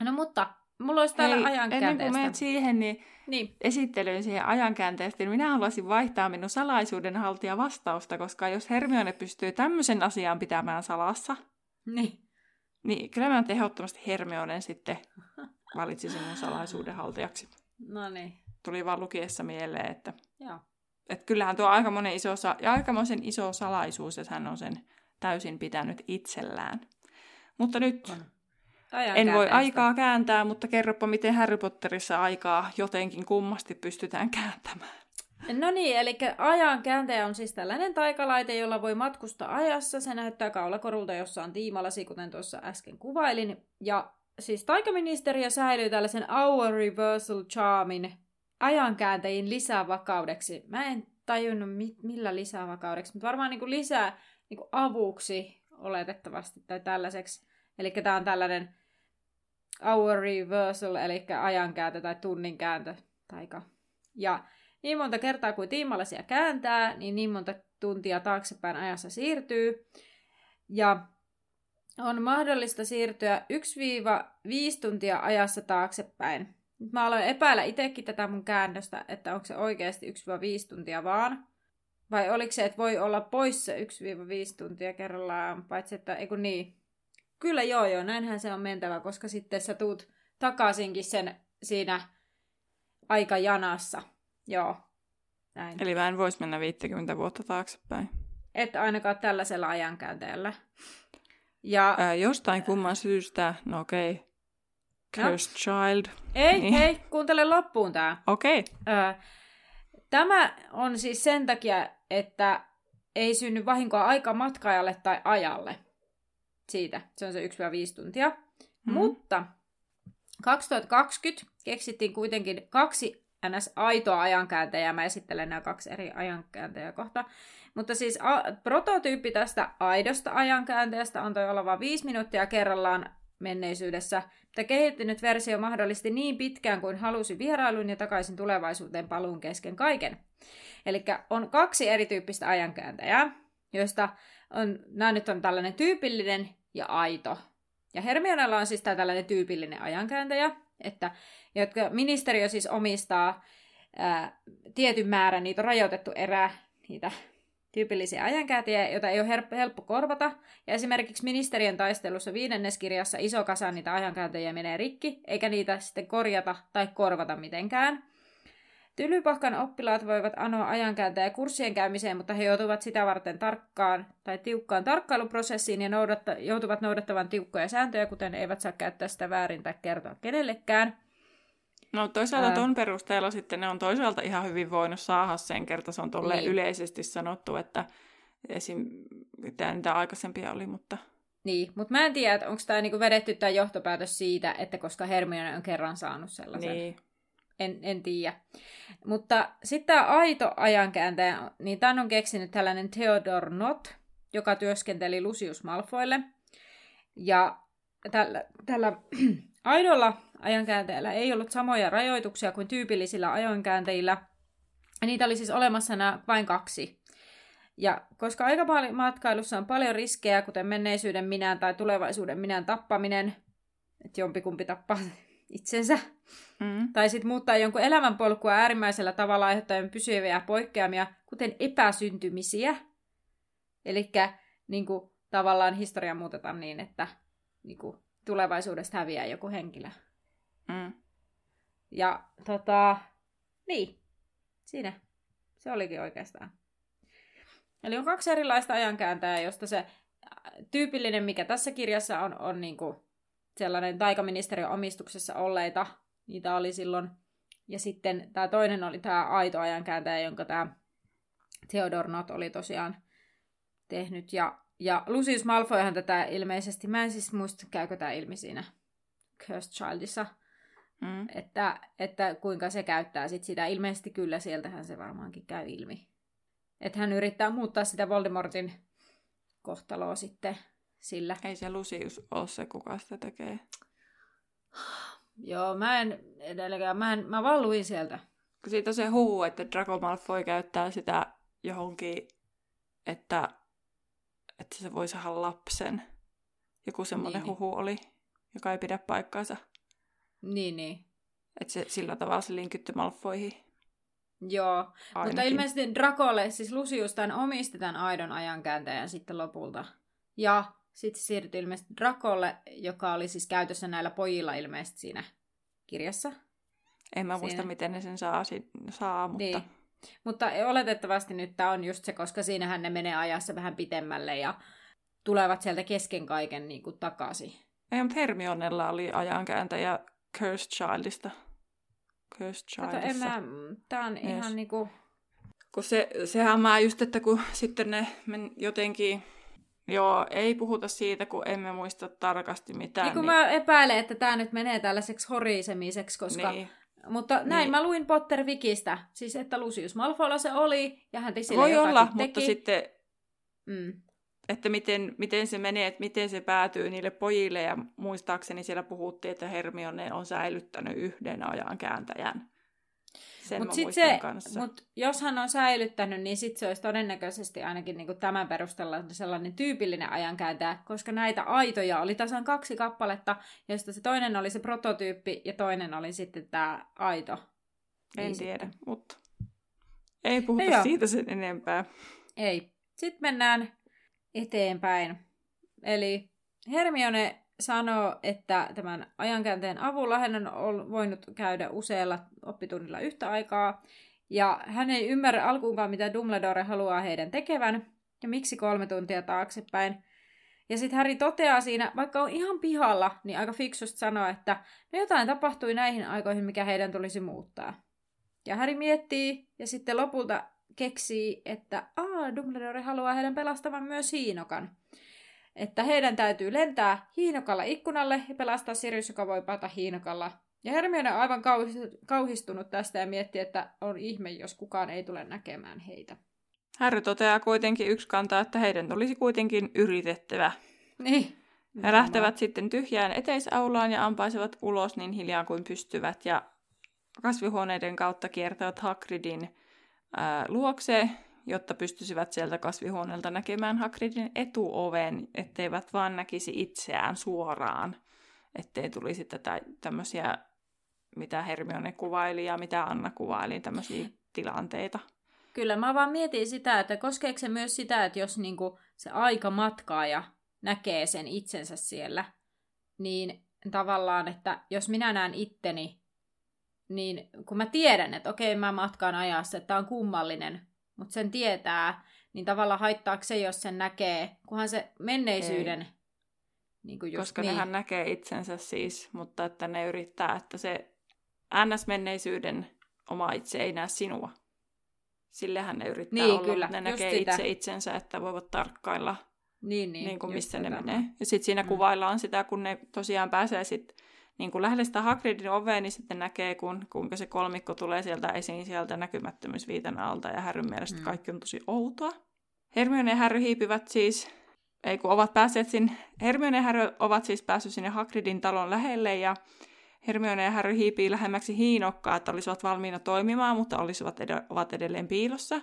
No mutta, mulla olisi täällä Hei, ajankäänteestä. ennen kuin menet siihen, niin, Niin. esittelyyn siihen ajankäänteestä, niin minä haluaisin vaihtaa minun salaisuuden haltija vastausta, koska jos Hermione pystyy tämmöisen asian pitämään salassa, Niin. niin kyllä mä ehdottomasti Hermionen sitten valitsisin mun salaisuuden haltijaksi. No niin. Tuli vaan lukiessa mieleen, että Joo. et kyllähän tuo aikamoinen iso, sa- ja aikamoisen iso salaisuus, että hän on sen täysin pitänyt itsellään. Mutta nyt On. en voi aikaa kääntää, mutta kerropa, miten Harry Potterissa aikaa jotenkin kummasti pystytään kääntämään. No niin, eli ajankääntäjä on siis tällainen taikalaite, jolla voi matkustaa ajassa. Se näyttää kaulakorulta, jossa on tiimalasi, kuten tuossa äsken kuvailin. Ja siis taikaministeriö säilyy tällaisen Hour Reversal Charmin ajankääntäjin lisävakaudeksi. Mä en tajunnut mi- millä lisävakaudeksi, mutta varmaan niin lisää niin avuksi oletettavasti tai tällaiseksi. Eli tämä on tällainen hour reversal, eli ajankääntö tai tunninkääntö. Taika. Ja niin monta kertaa kuin tiimalasia kääntää, niin niin monta tuntia taaksepäin ajassa siirtyy. Ja on mahdollista siirtyä 1-5 tuntia ajassa taaksepäin. Mä aloin epäillä itsekin tätä mun käännöstä, että onko se oikeasti 1-5 tuntia vaan. Vai oliko se, että voi olla poissa 1-5 tuntia kerrallaan, paitsi että, ei kun niin. Kyllä joo joo, näinhän se on mentävä, koska sitten sä tuut takaisinkin sen siinä aikajanassa. Joo, näin. Eli mä en voisi mennä 50 vuotta taaksepäin. Et ainakaan tällaisella ajankäänteellä. Ja Ää, jostain kumman syystä, no okei, okay. No. Cursed Child. ei, niin. hei, kuuntele loppuun tää. Okei, okay. Tämä on siis sen takia, että ei synny vahinkoa aika matkaajalle tai ajalle. Siitä. Se on se 1-5 tuntia. Mhm. Mm. Mutta 2020 keksittiin kuitenkin kaksi ns. aitoa ajankääntäjää. Mä esittelen nämä kaksi eri ajankääntäjää kohta. Mutta siis a- prototyyppi tästä aidosta ajankääntäjästä antoi olla vain 5 minuuttia kerrallaan menneisyydessä, mutta kehittynyt versio mahdollisti niin pitkään kuin halusi vierailun ja takaisin tulevaisuuteen paluun kesken kaiken. Eli on kaksi erityyppistä ajankääntäjää, joista on, nämä nyt on tällainen tyypillinen ja aito. Ja Hermionella on siis tämä tällainen tyypillinen ajankääntäjä, että, jotka ministeriö siis omistaa ää, tietyn määrän, niitä on rajoitettu erää, niitä tyypillisiä ajankääntäjiä, joita ei ole helppo korvata. Ja esimerkiksi ministeriön taistelussa viidenneskirjassa iso kasa niitä ajankääntäjiä menee rikki, eikä niitä sitten korjata tai korvata mitenkään. Tylypahkan oppilaat voivat anoa ajankääntäjä kurssien käymiseen, mutta he joutuvat sitä varten tarkkaan tai tiukkaan tarkkailuprosessiin ja noudatta- joutuvat noudattamaan tiukkoja sääntöjä, kuten eivät saa käyttää sitä väärin tai kertoa kenellekään. No toisaalta Ää. ton perusteella sitten ne on toisaalta ihan hyvin voinut saada sen kerta. Se on tolleen Niin. yleisesti sanottu, että esim. mitä niitä aikaisempia oli, mutta Niin, mutta mä en tiedä, että onko tämä niinku vedetty tämä johtopäätös siitä, että koska Hermione on kerran saanut sellaisen. niin. En, en tiedä. Mutta sitten tämä aito ajankääntäjä, niin tämän on keksinyt tällainen Theodor Not, joka työskenteli Lucius Malfoille. Ja tällä, tällä aidolla ajankääntäjällä ei ollut samoja rajoituksia kuin tyypillisillä ajankääntäjillä. Niitä oli siis olemassa nämä vain kaksi. Ja koska aikamatkailussa on paljon riskejä, kuten menneisyyden minän tai tulevaisuuden minän tappaminen, että jompikumpi tappaa itsensä, Mm. tai sitten muuttaa jonkun elämänpolkua äärimmäisellä tavalla aiheuttaen pysyviä poikkeamia, kuten epäsyntymisiä. Eli niin tavallaan historia muutetaan niin, että niin kuin, tulevaisuudesta häviää joku henkilö. Mm. Ja tota, niin, siinä se olikin oikeastaan. Eli on kaksi erilaista ajankääntäjää, josta se äh, tyypillinen, mikä tässä kirjassa on, on niin kuin sellainen taikaministeriön omistuksessa olleita. Niitä oli silloin. Ja sitten tämä toinen oli tämä aito ajankääntäjä, jonka tämä Theodor Not oli tosiaan tehnyt. Ja, ja Lucius Malfoyhan tätä ilmeisesti, mä en siis muista, käykö tämä ilmi siinä Cursed Childissa, Mm. että, että kuinka se käyttää sit sitä. Ilmeisesti kyllä sieltähän se varmaankin käy ilmi. Että hän yrittää muuttaa sitä Voldemortin kohtaloa sitten sillä. Ei se Lucius ole se, kuka sitä tekee. Joo, mä en edelläkään, mä, en, mä vaan luin sieltä. Kun siitä on se huhu, että Draco Malfoy käyttää sitä johonkin, että, että se voi saada lapsen. Joku semmoinen Niin, niin. huhu oli, joka ei pidä paikkaansa. Niin, niin. Että se, sillä tavalla se linkytty Malfoihin. Joo, mutta ainakin. ilmeisesti Dracolle, siis Lucius tämän omisti tämän aidon ajankääntäjän sitten lopulta. Ja sitten se siirtyi ilmeisesti Dracolle, joka oli siis käytössä näillä pojilla ilmeisesti siinä kirjassa. En mä muista, siinä. miten ne sen saa, saa mutta... Niin. Mutta oletettavasti nyt tämä on just se, koska siinähän ne menee ajassa vähän pitemmälle ja tulevat sieltä kesken kaiken niin kuin takaisin. Ei, mutta Hermionella oli ajankääntäjä Cursed Childista. Cursed Kato, en Childissa. mä, tää on Yes. ihan niinku... Kun se, sehän mä just, että kun sitten ne men jotenkin... Joo, ei puhuta siitä, kun emme muista tarkasti mitään. Niin kun mä epäilen, että tämä nyt menee tällaiseksi horisemiseksi, koska... niin. Mutta näin Niin. mä luin Potter Wikistä, siis että Lucius Malfoylla se oli, ja hän sille Voi olla, teki. mutta sitten, Mm. että miten, miten se menee, että miten se päätyy niille pojille. Ja muistaakseni siellä puhuttiin, että Hermione on säilyttänyt yhden ajan kääntäjän. Sen Mut sit se, kanssa. mut jos hän on säilyttänyt, niin sit se olisi todennäköisesti ainakin niinku tämän perusteella sellainen tyypillinen ajankääntäjä, koska näitä aitoja oli tasan kaksi kappaletta, joista se toinen oli se prototyyppi ja toinen oli sitten tämä aito. En Niin tiedä, sitten. mutta ei puhuta No siitä sen enempää. Ei. Sitten mennään eteenpäin. Eli Hermione sanoo, että tämän ajankäänteen avulla hän on voinut käydä usealla oppitunnilla yhtä aikaa. Ja hän ei ymmärrä alkuunkaan, mitä Dumbledore haluaa heidän tekevän ja miksi kolme tuntia taaksepäin. Ja sitten Harry toteaa siinä, vaikka on ihan pihalla, niin aika fiksusti sanoo, että no jotain tapahtui näihin aikoihin, mikä heidän tulisi muuttaa. Ja Harry miettii ja sitten lopulta keksii, että Aa, Dumbledore haluaa heidän pelastavan myös Hiinokan. Että heidän täytyy lentää Hiinokalla ikkunalle ja pelastaa Sirius, joka voi pata Hiinokalla. Ja Hermione on aivan kauhis- kauhistunut tästä ja miettii, että on ihme, jos kukaan ei tule näkemään heitä. Harry toteaa kuitenkin yksi kantaa, että heidän olisi kuitenkin yritettävä. Niin. He lähtevät sitten tyhjään eteisaulaan ja ampaisevat ulos niin hiljaa kuin pystyvät ja kasvihuoneiden kautta kiertävät Hagridin ää, luokse, jotta pystyisivät sieltä kasvihuoneelta näkemään Hagridin etuoven, etteivät vaan näkisi itseään suoraan, ettei tulisi tätä tämmöisiä, mitä Hermione kuvaili ja mitä Anna kuvaili, tämmöisiä tilanteita. Kyllä, mä vaan mietin sitä, että koskeeko se myös sitä, että jos niinku se aika matkaaja näkee sen itsensä siellä, niin tavallaan, että jos minä näen itteni, niin kun mä tiedän, että okei, mä matkaan ajassa, että tämä on kummallinen, mutta sen tietää, niin tavallaan haittaako se, jos sen näkee, kunhan se menneisyyden... Niin kuin just, Koska niin. nehän näkee itsensä siis, mutta että ne yrittää, että se NS-menneisyyden oma itse ei näe sinua. Sillehän ne yrittää Niin, olla, kyllä, ne näkee sitä. itse itsensä, että voivat tarkkailla, niin, niin, niin kuin missä ne tätä. menee. Ja sitten siinä mm. kuvaillaan sitä, kun ne tosiaan pääsee sitten niin kun lähelle sitä Hagridin oveen, niin sitten näkee, kun, kuinka se kolmikko tulee sieltä esiin sieltä näkymättömyysviitan alta, ja Härryn mielestä Mm. kaikki on tosi outoa. Hermione ja Harry hiipivät siis, ei kun ovat päässeet sinne, Hermione ja Harry ovat siis päässeet sinne Hagridin talon lähelle, ja Hermione ja Harry hiipii lähemmäksi hiinokkaa, että olisivat valmiina toimimaan, mutta olisivat ed- ovat edelleen piilossa.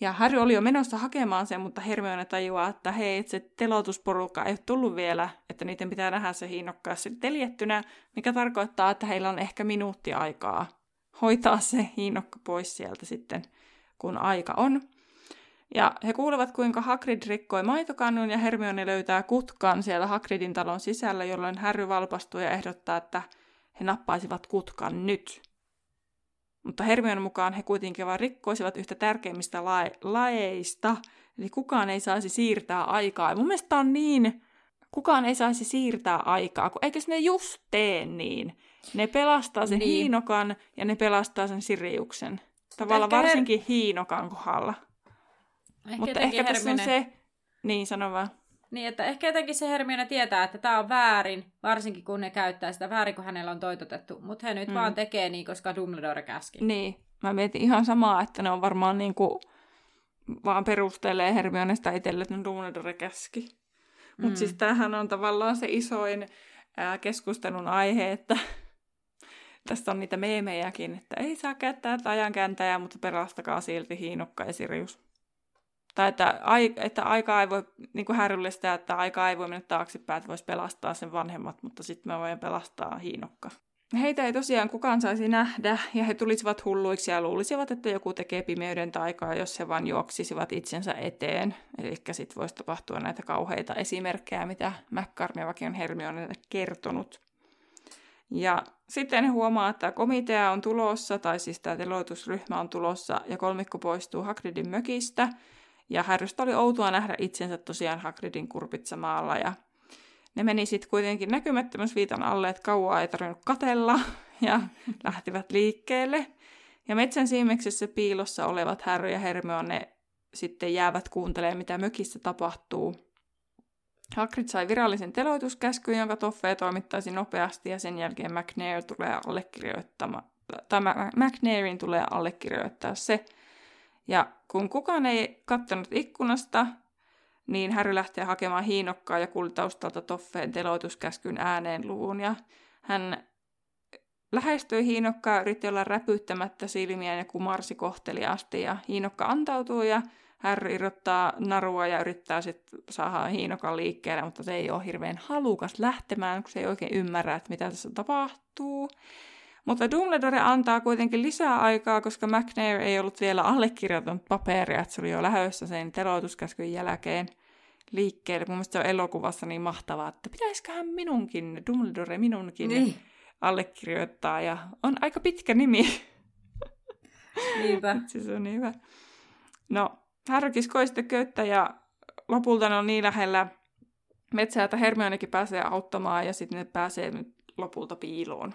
Ja Harry oli jo menossa hakemaan sen, mutta Hermione tajuaa, että hei, että se telotusporukka ei ole tullut vielä, että niiden pitää nähdä se hiinokkaa teljettynä, mikä tarkoittaa, että heillä on ehkä minuutti aikaa hoitaa se hiinokka pois sieltä sitten, kun aika on. Ja he kuulevat, kuinka Hagrid rikkoi maitokannun ja Hermione löytää kutkan siellä Hagridin talon sisällä, jolloin Harry valpastuu ja ehdottaa, että he nappaisivat kutkan nyt. Mutta Hermione mukaan he kuitenkin vain rikkoisivat yhtä tärkeimmistä lae- laeista, eli kukaan ei saisi siirtää aikaa. Ja mun mielestä on niin, kukaan ei saisi siirtää aikaa, kun eikös ne just tee niin. Ne pelastaa sen Niin. hiinokan ja ne pelastaa sen Siriuksen. Tavallaan ehkä Her- varsinkin hiinokan kohdalla. Ehkä Mutta ehkä tässä on se, niin sano vaan. Niin, että ehkä jotenkin se Hermione tietää, että tämä on väärin, varsinkin kun ne käyttää sitä väärin, kun hänellä on toitotettu. Mutta he nyt mm. vaan tekee niin, koska Dumbledore käski. Niin, mä mietin ihan samaa, että ne on varmaan niin kuin vaan perustelee Hermionesta itselle, että Dumbledore käski. Mutta mm. siis tämähän on tavallaan se isoin ää, keskustelun aihe, että tästä on niitä meemejäkin, että ei saa käyttää ajankääntäjää, mutta pelastakaa silti Hiinokka ja Sirius. Tai että, ai, että aika ei voi, niin kuin härryllistä, että aika ei voi mennä taaksepäin, että voisi pelastaa sen vanhemmat, mutta sitten mä voin pelastaa Hiinokka. Heitä ei tosiaan kukaan saisi nähdä, ja he tulisivat hulluiksi ja luulisivat, että joku tekee pimeyden taikaa, jos he vain juoksisivat itsensä eteen. Eli sitten voisi tapahtua näitä kauheita esimerkkejä, mitä McCartneyvakin on Hermionelle kertonut. Ja sitten he huomaa, että komitea on tulossa, tai siis tämä teloitusryhmä on tulossa, ja kolmikko poistuu Hagridin mökistä. Ja Harrystä oli outoa nähdä itsensä tosiaan Hagridin kurpitsamaalla, ja ne meni sitten kuitenkin viitan alle, että kauaa ei tarvinnut katella ja lähtivät liikkeelle. Ja metsän siimeksessä piilossa olevat Harry ja Hermione sitten jäävät kuuntelemaan, mitä mökissä tapahtuu. Hagrid sai virallisen teloituskäskyn, jonka Toffee toimittaisi nopeasti, ja sen jälkeen McNair tulee allekirjoittamaan, tai McNairin tulee allekirjoittaa se. Ja kun kukaan ei katsonut ikkunasta, niin Harry lähtee hakemaan hiinokkaa ja kuuli taustalta Toffeen teloituskäskyn ääneen luvun. Ja hän lähestyi hiinokkaa, yritti olla räpyttämättä silmiä ja kumarsi kohteliaasti. Ja hiinokka antautuu ja Harry irrottaa narua ja yrittää sitten saada hiinokan liikkeelle, mutta se ei ole hirveän halukas lähtemään, kun se ei oikein ymmärrä, että mitä tässä tapahtuu. Mutta Dumbledore antaa kuitenkin lisää aikaa, koska McNair ei ollut vielä allekirjoittanut paperia, että se oli jo lähössä sen teloituskäskyn jälkeen liikkeelle. Mun mielestä se on elokuvassa niin mahtavaa, että pitäisiköhän minunkin, Dumbledore minunkin, niin. allekirjoittaa. Ja on aika pitkä nimi. Niinpä. se on niin hyvä. No, Harry kiskoi sitten köyttä ja lopulta ne on niin lähellä metsää, että Hermionekin pääsee auttamaan ja sitten ne pääsee lopulta piiloon.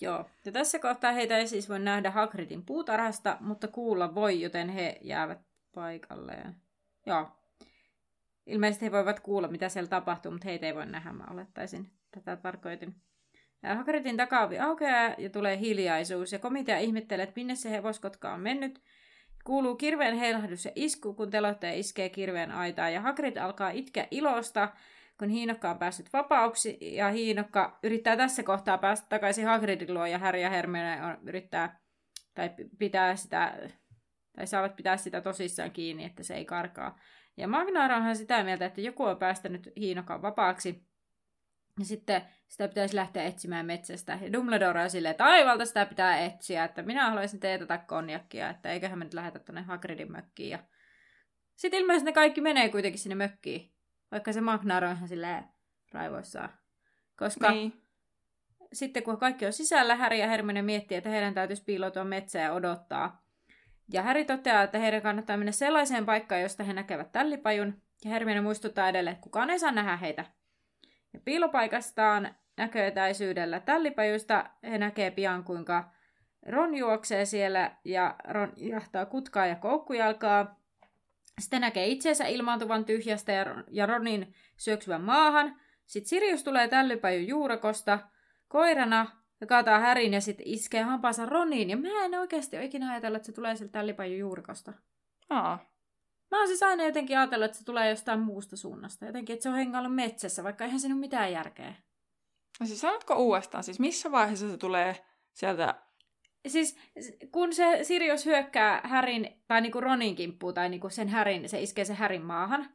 Joo, ja tässä kohtaa heitä ei siis voi nähdä Hagridin puutarhasta, mutta kuulla voi, joten he jäävät paikalleen. Joo, Ilmeisesti he voivat kuulla, mitä siellä tapahtuu, mutta heitä ei voi nähdä, mä olettaisin. Tätä tarkoitin. Hagridin takaavi aukeaa ja tulee hiljaisuus, ja komitea ihmettelee, että minne se hevoskotka on mennyt. Kuuluu kirveen heilahdus ja isku, kun telottaja iskee kirveen aitaa, ja Hagrid alkaa itkeä ilosta, kun Hiinokka on päässyt vapauksi, ja Hiinokka yrittää tässä kohtaa päästä takaisin Hagridin luo, ja Harry ja Hermione on, yrittää, tai pitää sitä, tai saavat pitää sitä tosissaan kiinni, että se ei karkaa. Ja Magnaara onhan sitä mieltä, että joku on päästänyt Hiinokan vapaaksi. Ja sitten sitä pitäisi lähteä etsimään metsästä. Ja Dumbledore on silleen, että aivalta sitä pitää etsiä, että minä haluaisin teetätä konjakkia, että eiköhän me nyt lähetä tuonne Hagridin mökkiin. Ja... Sitten ilmeisesti ne kaikki menee kuitenkin sinne mökkiin, vaikka se Magnaara on ihan silleen raivoissaan. Koska niin. sitten kun kaikki on sisällä, Häri ja Hermione miettii, että heidän täytyisi piiloutua metsään ja odottaa. Ja Häri toteaa, että heidän kannattaa mennä sellaiseen paikkaan, josta he näkevät tällipajun, ja Hermione muistuttaa edelleen, että kukaan ei saa nähdä heitä. Ja piilopaikastaan näköetäisyydellä tällipajuista he näkee pian, kuinka Ron juoksee siellä, ja Ron jahtaa kutkaa ja koukkujalkaa. Sitten näkee itseensä ilmaantuvan tyhjästä ja Ronin syöksyvän maahan. Sitten Sirius tulee tällipajun juurakosta koirana ja kaataa härin ja sitten iskee hampaansa Roniin. Ja mä en oikeasti ole ikinä ajatellut, että se tulee sieltä tällipajun juurikosta. Aa. Mä oon siis aina jotenkin ajatellut, että se tulee jostain muusta suunnasta. Jotenkin, että se on hengaillut metsässä, vaikka eihän ole mitään järkeä. No siis sanotko uudestaan, siis missä vaiheessa se tulee sieltä Siis kun se Sirius hyökkää Härin, tai niinku Ronin kimppuun, tai niinku sen Härin, se iskee se Härin maahan.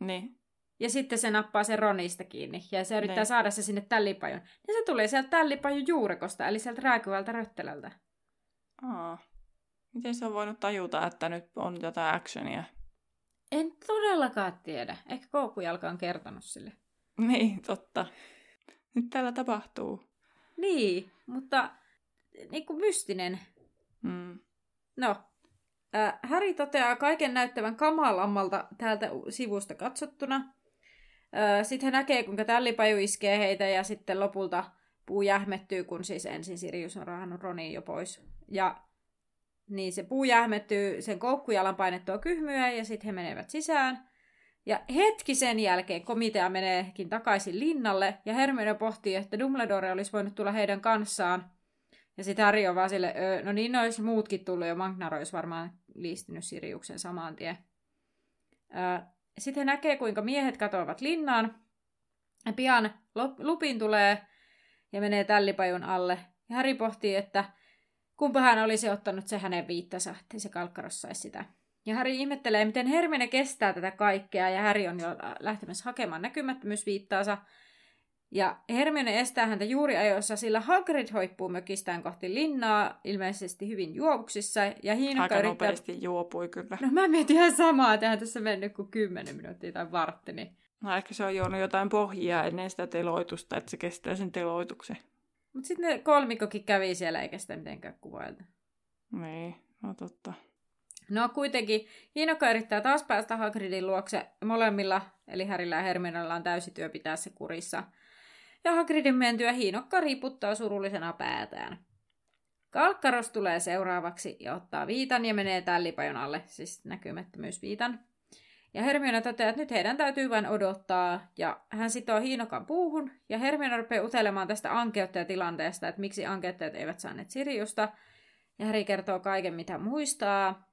Niin. Ja sitten se nappaa sen Ronista kiinni ja se yrittää ne. saada se sinne tällipajun. Ja se tulee sieltä tällipajun juurekosta, eli sieltä rääkyvältä röttelältä. Aa. Miten se on voinut tajuta, että nyt on jotain actionia? En todellakaan tiedä. Ehkä koukkujalka on kertonut sille. Niin, totta. Nyt täällä tapahtuu. Niin, mutta niin kuin mystinen. Mm. No, äh, Harry toteaa kaiken näyttävän kamalammalta täältä sivusta katsottuna. Sitten hän näkee, kuinka tällipaju iskee heitä ja sitten lopulta puu jähmettyy, kun siis ensin Sirius on rahannut Ronin jo pois. Ja niin se puu jähmettyy sen koukkujalan painettua kyhmyä ja sitten he menevät sisään. Ja hetki sen jälkeen komitea meneekin takaisin linnalle, ja Hermione pohtii, että Dumbledore olisi voinut tulla heidän kanssaan. Ja sitten Harry on vaan sille, no niin, olisi muutkin tullut, ja Magnar olisi varmaan liistynyt Siriuksen saman tien. Sitten he näkee, kuinka miehet katoavat linnaan. Ja pian Lupin tulee ja menee tällipajun alle. Ja Harry pohtii, että kumpa hän olisi ottanut se hänen viittansa, että se kalkkaros saisi sitä. Ja Harry ihmettelee, miten Hermione kestää tätä kaikkea, ja Harry on jo lähtemässä hakemaan näkymättömyysviittaansa. Ja Hermione estää häntä juuri ajoissa, sillä Hagrid hoippuu mökistään kohti linnaa, ilmeisesti hyvin juovuksissa. Ja Hiinokka Aika yrittää... nopeasti juopui kyllä. No mä mietin ihan samaa, että tässä mennyt kuin 10 minuuttia tai vartti. Niin... No ehkä se on juonut jotain pohjaa ennen sitä teloitusta, että se kestää sen teloituksen. Mutta sitten ne kolmikokin kävi siellä, eikä sitä mitenkään kuvailta. Niin, no totta. No kuitenkin, Hiinokka yrittää taas päästä Hagridin luokse molemmilla, eli Härillä ja Herminalla on täysi työ pitää se kurissa. Ja Hagridin mentyä Hiinokka riputtaa surullisena päätään. Kalkkaros tulee seuraavaksi ja ottaa viitan ja menee tällipajon alle, siis näkymättömyysviitan. Ja Hermione toteaa, että nyt heidän täytyy vain odottaa, ja hän sitoo Hiinokan puuhun, ja Hermione rupeaa utelemaan tästä ankeuttajatilanteesta, että miksi ankeuttajat eivät saaneet Siriusta, ja Harry kertoo kaiken, mitä muistaa,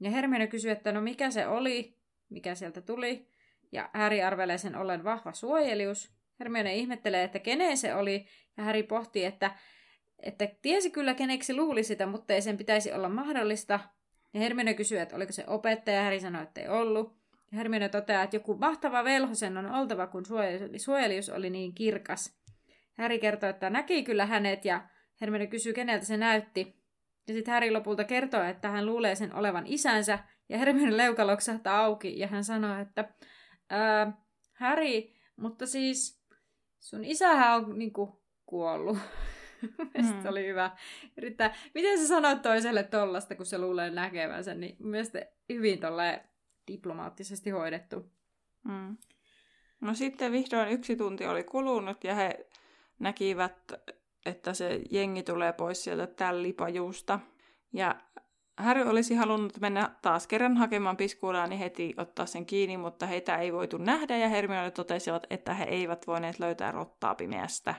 ja Hermione kysyy, että no mikä se oli, mikä sieltä tuli, ja Harry arvelee sen ollen vahva suojelius. Hermione ihmettelee, että keneen se oli, ja Harry pohtii, että, että tiesi kyllä keneksi luuli sitä, mutta ei sen pitäisi olla mahdollista. Ja Hermione kysyy, että oliko se opettaja, ja Harry sanoi, että ei ollut. Ja Hermione toteaa, että joku mahtava velhosen on oltava, kun suojelius oli niin kirkas. Harry kertoo, että näki kyllä hänet, ja Hermione kysyy, keneltä se näytti. Ja sitten Harry lopulta kertoo, että hän luulee sen olevan isänsä, ja Hermione leuka auki, ja hän sanoo, että Harry, mutta siis sun isähän on niinku kuollut. mm. oli hyvä. Yrittää, miten sä sanot toiselle tollasta, kun se luulee näkevänsä, niin mielestäni hyvin tolleen diplomaattisesti hoidettu. Mm. No sitten vihdoin yksi tunti oli kulunut ja he näkivät, että se jengi tulee pois sieltä tällipajusta. Ja Harry olisi halunnut mennä taas kerran hakemaan piskuudaan niin heti ottaa sen kiinni, mutta heitä ei voitu nähdä ja Hermione totesivat, että he eivät voineet löytää rottaa pimeästä.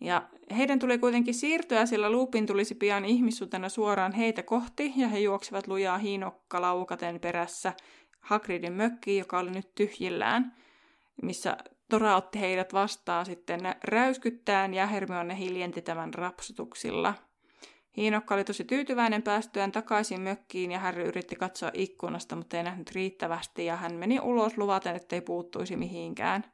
Ja heidän tuli kuitenkin siirtyä, sillä Lupin tulisi pian ihmissuutena suoraan heitä kohti, ja he juoksivat lujaa hiinokkalaukaten perässä Hagridin mökkiin, joka oli nyt tyhjillään, missä Tora otti heidät vastaan sitten räyskyttään, ja Hermione hiljenti tämän rapsutuksilla – Hiinokka oli tosi tyytyväinen päästyään takaisin mökkiin ja Harry yritti katsoa ikkunasta, mutta ei nähnyt riittävästi ja hän meni ulos luvaten, ettei puuttuisi mihinkään.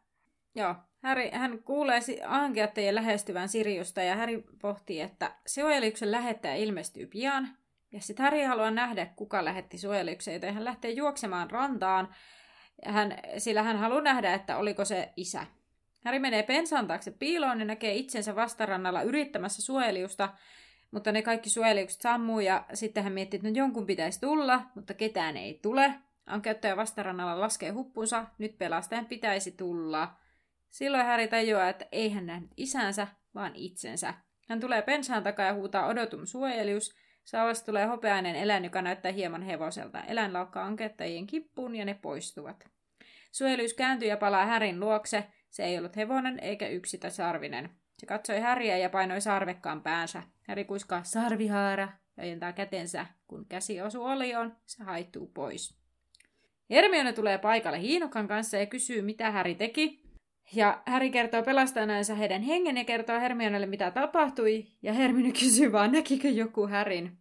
Joo, Harry, hän kuulee ankeuttajien lähestyvän Siriusta ja Harry pohtii, että suojeluksen lähettäjä ilmestyy pian. Ja sitten Harry haluaa nähdä, kuka lähetti suojeluksen, joten hän lähtee juoksemaan rantaan, hän, sillä hän haluaa nähdä, että oliko se isä. Harry menee pensaan taakse piiloon ja näkee itsensä vastarannalla yrittämässä suojeliusta, mutta ne kaikki suojeliukset sammuu ja sitten hän miettii, että no jonkun pitäisi tulla, mutta ketään ei tule. Ankeuttaja vastarannalla laskee huppunsa, nyt pelastajan pitäisi tulla. Silloin Häri tajuaa, että ei hän nähnyt isänsä, vaan itsensä. Hän tulee pensaan takaa ja huutaa odotum suojelius. Saavasta tulee hopeainen eläin, joka näyttää hieman hevoselta. Eläin laukkaa ankeuttajien kippuun ja ne poistuvat. Suojelius kääntyy ja palaa Härin luokse. Se ei ollut hevonen eikä yksitä sarvinen. Se katsoi Häriä ja painoi sarvekkaan päänsä. Häri kuiskaa sarvihaara ja ojentaa kätensä. Kun käsi osuu olioon, se haittuu pois. Hermione tulee paikalle Hiinokan kanssa ja kysyy, mitä Häri teki. Ja Häri kertoo pelastaneensa heidän hengen ja kertoo Hermionelle, mitä tapahtui. Ja Hermione kysyy vaan, näkikö joku Härin.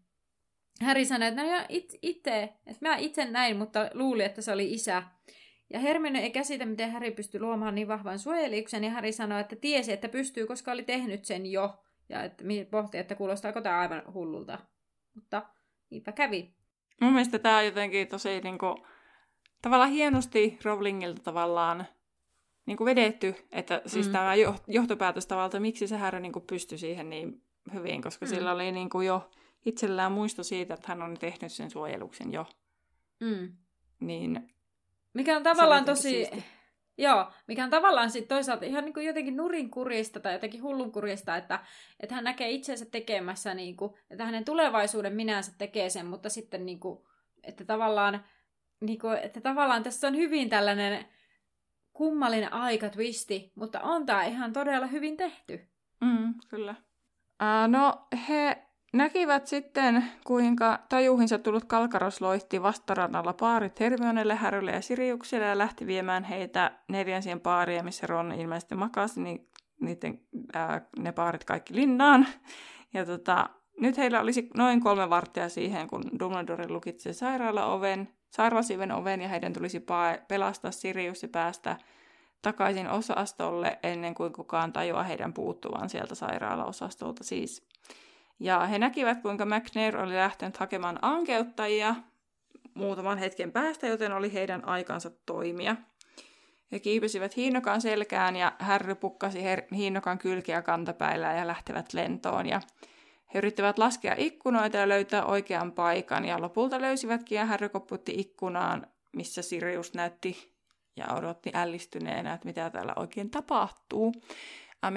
Häri sanoi, että no it, itse, että mä itse näin, mutta luuli, että se oli isä. Ja Hermione ei käsitä, miten Harry pystyi luomaan niin vahvan suojeliksen, ja Harry sanoi, että tiesi, että pystyy, koska oli tehnyt sen jo. Ja että pohti, että kuulostaako tämä aivan hullulta. Mutta niinpä kävi. Mun mielestä tämä on jotenkin tosi niin kuin, tavallaan hienosti Rowlingilta tavallaan niin kuin vedetty, että siis mm. tämä johtopäätös tavallaan, miksi se Harry niin kuin pystyi siihen niin hyvin, koska mm. sillä oli niin kuin jo itsellään muisto siitä, että hän on tehnyt sen suojeluksen jo. Mm. Niin mikä on tavallaan tosi... Siisti. Joo, mikä on tavallaan sitten toisaalta ihan niin kuin jotenkin nurinkurista tai jotenkin hullunkurista, että, että hän näkee itsensä tekemässä, niin kuin, että hänen tulevaisuuden minänsä tekee sen, mutta sitten niin kuin, että tavallaan niin kuin, että tavallaan tässä on hyvin tällainen kummallinen aikatwisti, mutta on tämä ihan todella hyvin tehty. Mm, kyllä. Uh, no, he näkivät sitten, kuinka tajuhinsa tullut Kalkaros loihti vastarannalla paarit Hermionelle, Harrylle ja Siriukselle ja lähti viemään heitä neljänsien paaria, missä Ron ilmeisesti makasi, niin niiden, ää, ne paarit kaikki linnaan. Ja tota, nyt heillä olisi noin kolme varttia siihen, kun Dumbledore lukitsi sairaalaoven, sairaalasiven oven ja heidän tulisi pelastaa Sirius ja päästä takaisin osastolle ennen kuin kukaan tajua heidän puuttuvan sieltä sairaalaosastolta siis. Ja he näkivät, kuinka McNair oli lähtenyt hakemaan ankeuttajia muutaman hetken päästä, joten oli heidän aikansa toimia. He kiipesivät hiinokan selkään ja Harry pukkasi her- hiinokan kylkiä kantapäillä ja lähtevät lentoon. Ja he yrittivät laskea ikkunoita ja löytää oikean paikan ja lopulta löysivätkin ja Harry kopputti ikkunaan, missä Sirius näytti ja odotti ällistyneenä, että mitä täällä oikein tapahtuu.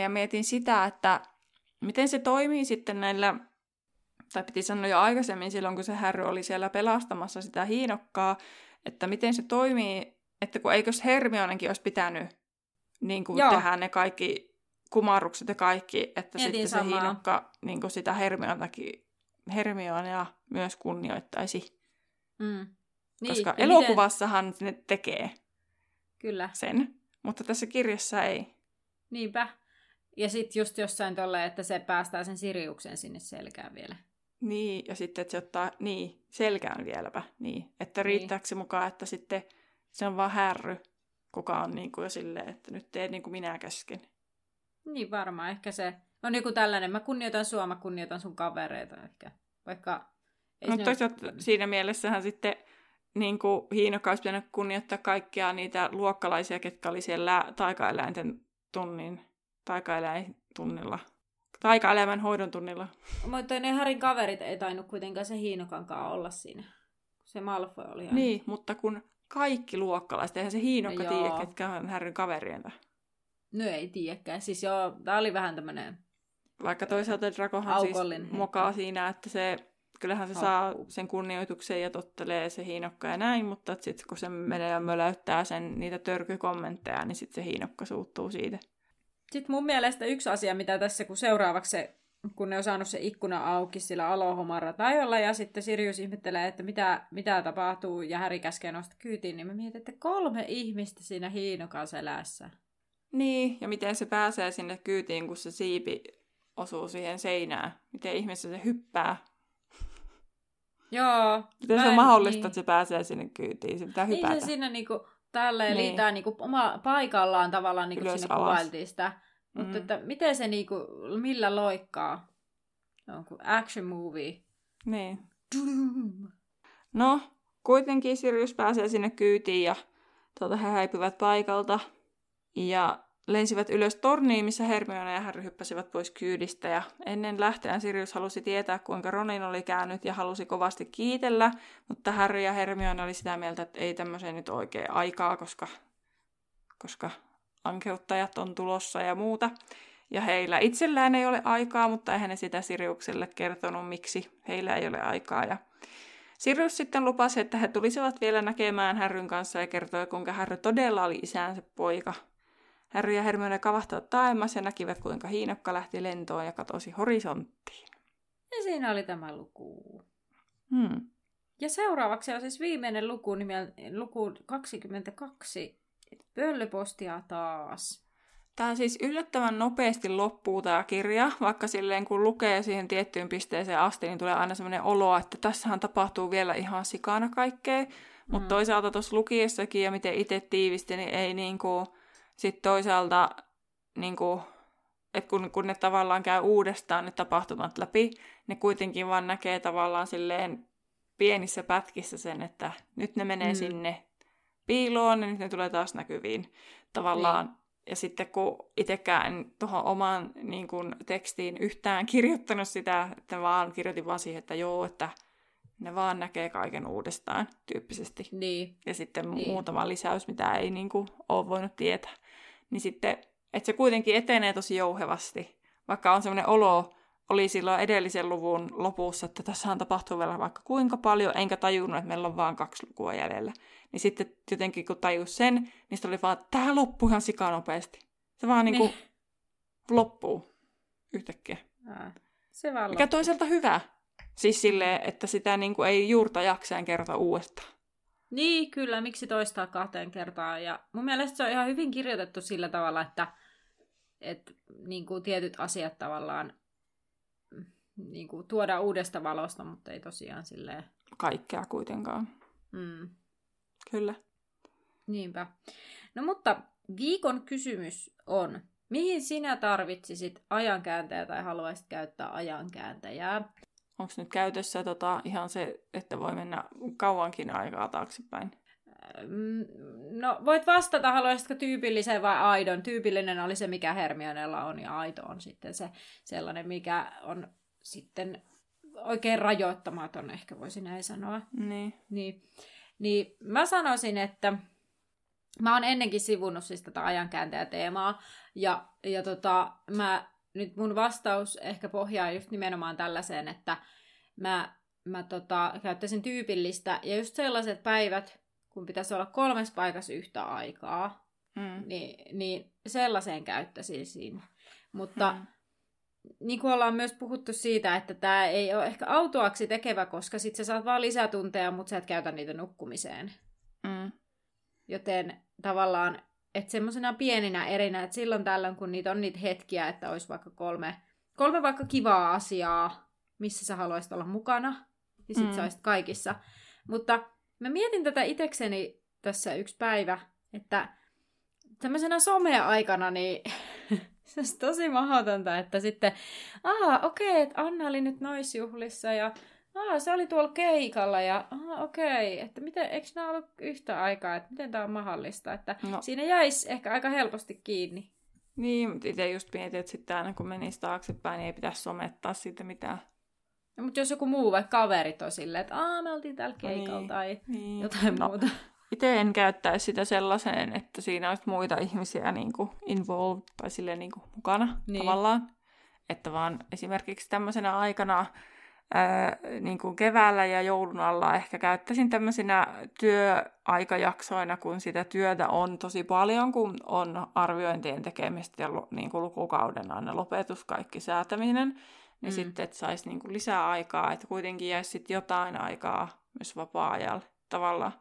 Ja mietin sitä, että miten se toimii sitten näillä, tai piti sanoa jo aikaisemmin silloin, kun se Harry oli siellä pelastamassa sitä hiinokkaa, että miten se toimii, että kun eikös Hermionenkin olisi pitänyt niin kuin tehdä ne kaikki kumarrukset ja kaikki, että Mietin sitten samaa. se hiinokka niin kuin sitä Hermionea myös kunnioittaisi. Mm. Niin, Koska elokuvassahan miten... ne tekee Kyllä. sen, mutta tässä kirjassa ei. Niinpä. Ja sitten just jossain tolle, että se päästää sen Siriuksen sinne selkään vielä. Niin, ja sitten, että se ottaa, niin, selkään vieläpä, niin. Että niin. riittääkö se mukaan, että sitten se on vaan härry, kuka on niin kuin jo silleen, että nyt teet niin kuin minä käsken. Niin varmaan, ehkä se on niin kuin tällainen, mä kunnioitan sua, mä kunnioitan sun kavereita ehkä, vaikka... Ei no toisaalta ole... siinä mielessähän sitten niin kuin Hiinokka olisi pitänyt kunnioittaa kaikkia niitä luokkalaisia, ketkä oli siellä taikaeläinten tunnin taikaeläintunnilla. Taikaelämän hoidon tunnilla. Mutta ne Harin kaverit ei tainnut kuitenkaan se Hiinokankaan olla siinä. Se Malfoy oli aina. Niin, mutta kun kaikki luokkalaiset, eihän se Hiinokka no tiedä, ketkä on Harryn kaverientä. No ei tiedäkään. Siis joo, tää oli vähän tämmönen... Vaikka toisaalta Drakohan siis mokaa siinä, että se kyllähän se saa sen kunnioituksen ja tottelee se hiinokka ja näin, mutta sitten kun se menee ja möläyttää sen niitä törkykommentteja, niin sitten se hiinokka suuttuu siitä. Sitten mun mielestä yksi asia, mitä tässä, kun seuraavaksi se, kun ne on saanut se ikkuna auki sillä alohomarra tajolla, ja sitten Sirius ihmettelee, että mitä, mitä tapahtuu, ja Häri käskee nostaa kyytiin, niin mä mietin, että kolme ihmistä siinä hiinokan selässä. Niin, ja miten se pääsee sinne kyytiin, kun se siipi osuu siihen seinään. Miten ihmeessä se hyppää. Joo. Miten se on mahdollista, niin. että se pääsee sinne kyytiin? Se pitää hypätä. Niin se siinä niinku, tälleen niin. liitää niinku oma paikallaan tavallaan niinku Ylös sinne alas. kuvailtiin sitä. Mm. Mutta että miten se niinku, millä loikkaa? Se on kuin action movie. Niin. No, kuitenkin Sirius pääsee sinne kyytiin ja tuota, he häipyvät paikalta. Ja lensivät ylös torniin, missä Hermione ja Harry hyppäsivät pois kyydistä. Ja ennen lähteään Sirius halusi tietää, kuinka Ronin oli käynyt ja halusi kovasti kiitellä, mutta Harry ja Hermione oli sitä mieltä, että ei tämmöiseen nyt oikein aikaa, koska, koska ankeuttajat on tulossa ja muuta. Ja heillä itsellään ei ole aikaa, mutta eihän ne sitä Siriukselle kertonut, miksi heillä ei ole aikaa. Ja Sirius sitten lupasi, että he tulisivat vielä näkemään Härryn kanssa ja kertoi, kuinka Harry todella oli isänsä poika – Harry ja Hermione kavahtavat taimas ja näkivät, kuinka hiinokka lähti lentoon ja katosi horisonttiin. Ja siinä oli tämä luku. Hmm. Ja seuraavaksi on siis viimeinen luku, nimeltä luku 22. Pöllypostia taas. Tämä siis yllättävän nopeasti loppuu tämä kirja, vaikka silleen kun lukee siihen tiettyyn pisteeseen asti, niin tulee aina sellainen olo, että tässähän tapahtuu vielä ihan sikana kaikkea. Mutta mm. toisaalta tuossa lukiessakin ja miten itse tiivisti, niin ei niinku sitten toisaalta, niin kuin, että kun, kun ne tavallaan käy uudestaan ne tapahtumat läpi, ne kuitenkin vaan näkee tavallaan silleen pienissä pätkissä sen, että nyt ne menee mm. sinne piiloon ja nyt ne tulee taas näkyviin tavallaan. Niin. Ja sitten kun itsekään tuohon omaan niin kun, tekstiin yhtään kirjoittanut sitä, että vaan kirjoitin vaan siihen, että joo, että ne vaan näkee kaiken uudestaan tyyppisesti. Niin. Ja sitten niin. muutama lisäys, mitä ei niin kuin, ole voinut tietää niin sitten, että se kuitenkin etenee tosi jouhevasti. Vaikka on semmoinen olo oli silloin edellisen luvun lopussa, että tässä tapahtuu vielä vaikka kuinka paljon, enkä tajunnut, että meillä on vain kaksi lukua jäljellä. Niin sitten jotenkin kun tajus sen, niin sitten oli vaan, että tämä loppuu ihan sikanopeasti. Se vaan niin kuin loppuu yhtäkkiä. Se vaan Mikä toisaalta hyvä. Siis silleen, että sitä niin kuin ei juurta jakseen kerta uudestaan. Niin, kyllä, miksi toistaa kahteen kertaan. Ja mun mielestä se on ihan hyvin kirjoitettu sillä tavalla, että, että niin kuin tietyt asiat tavallaan niin kuin tuoda uudesta valosta, mutta ei tosiaan silleen... Kaikkea kuitenkaan. Mm. Kyllä. Niinpä. No mutta viikon kysymys on, mihin sinä tarvitsisit ajankääntäjä tai haluaisit käyttää ajankääntäjää? Onko nyt käytössä tota, ihan se, että voi mennä kauankin aikaa taaksepäin? No, voit vastata, haluaisitko tyypillisen vai aidon. Tyypillinen oli se, mikä Hermionella on, ja aito on sitten se sellainen, mikä on sitten oikein rajoittamaton, ehkä voisi näin sanoa. Niin. Niin, niin mä sanoisin, että mä oon ennenkin sivunnut siis tätä ajankääntäjäteemaa, ja, ja tota, mä, nyt mun vastaus ehkä pohjaa just nimenomaan tällaiseen, että mä, mä tota, käyttäisin tyypillistä, ja just sellaiset päivät, kun pitäisi olla kolmes paikassa yhtä aikaa, Mm. niin, niin sellaiseen käyttäisin siinä. Mutta Mm. niin kuin ollaan myös puhuttu siitä, että tämä ei ole ehkä autoaksi tekevä, koska sit sä saat vaan lisätunteja, mutta sä et käytä niitä nukkumiseen. Mm. Joten tavallaan, että semmoisena pieninä erinä, että silloin tällöin, kun niitä on niitä hetkiä, että olisi vaikka kolme, kolme vaikka kivaa asiaa, missä sä haluaisit olla mukana, niin sit Mm. sä olisit kaikissa. Mutta mä mietin tätä itekseni tässä yksi päivä, että tämmöisenä somea-aikana, niin se olisi tosi mahdotonta, että sitten, aa okei, että Anna oli nyt noisjuhlissa ja aa, se oli tuolla keikalla ja aa okei, että miten, eikö nämä ollut yhtä aikaa, että miten tämä on mahdollista, että No. siinä jäisi ehkä aika helposti kiinni. Niin, mutta itse just mietin, että sitten aina kun menisi taaksepäin, niin ei pitäisi somettaa siitä mitään. No, mutta jos joku muu, vaikka kaverit on silleen, että aa, me oltiin täällä No keikalla niin. tai Niin. jotain no, muuta. Itse en käyttäisi sitä sellaiseen, että siinä olisi muita ihmisiä niin kuin involved tai silleen niin kuin mukana Niin. niin. tavallaan. Että vaan esimerkiksi tämmöisenä aikana ää, niin kuin keväällä ja joulun alla ehkä käyttäisin tämmöisinä työaikajaksoina, kun sitä työtä on tosi paljon, kun on arviointien tekemistä ja niin kuin lukukauden aina lopetus, kaikki säätäminen. Niin Mm. sitten, että saisi niin kuin lisää aikaa, että kuitenkin jäisi sitten jotain aikaa myös vapaa-ajalle tavallaan.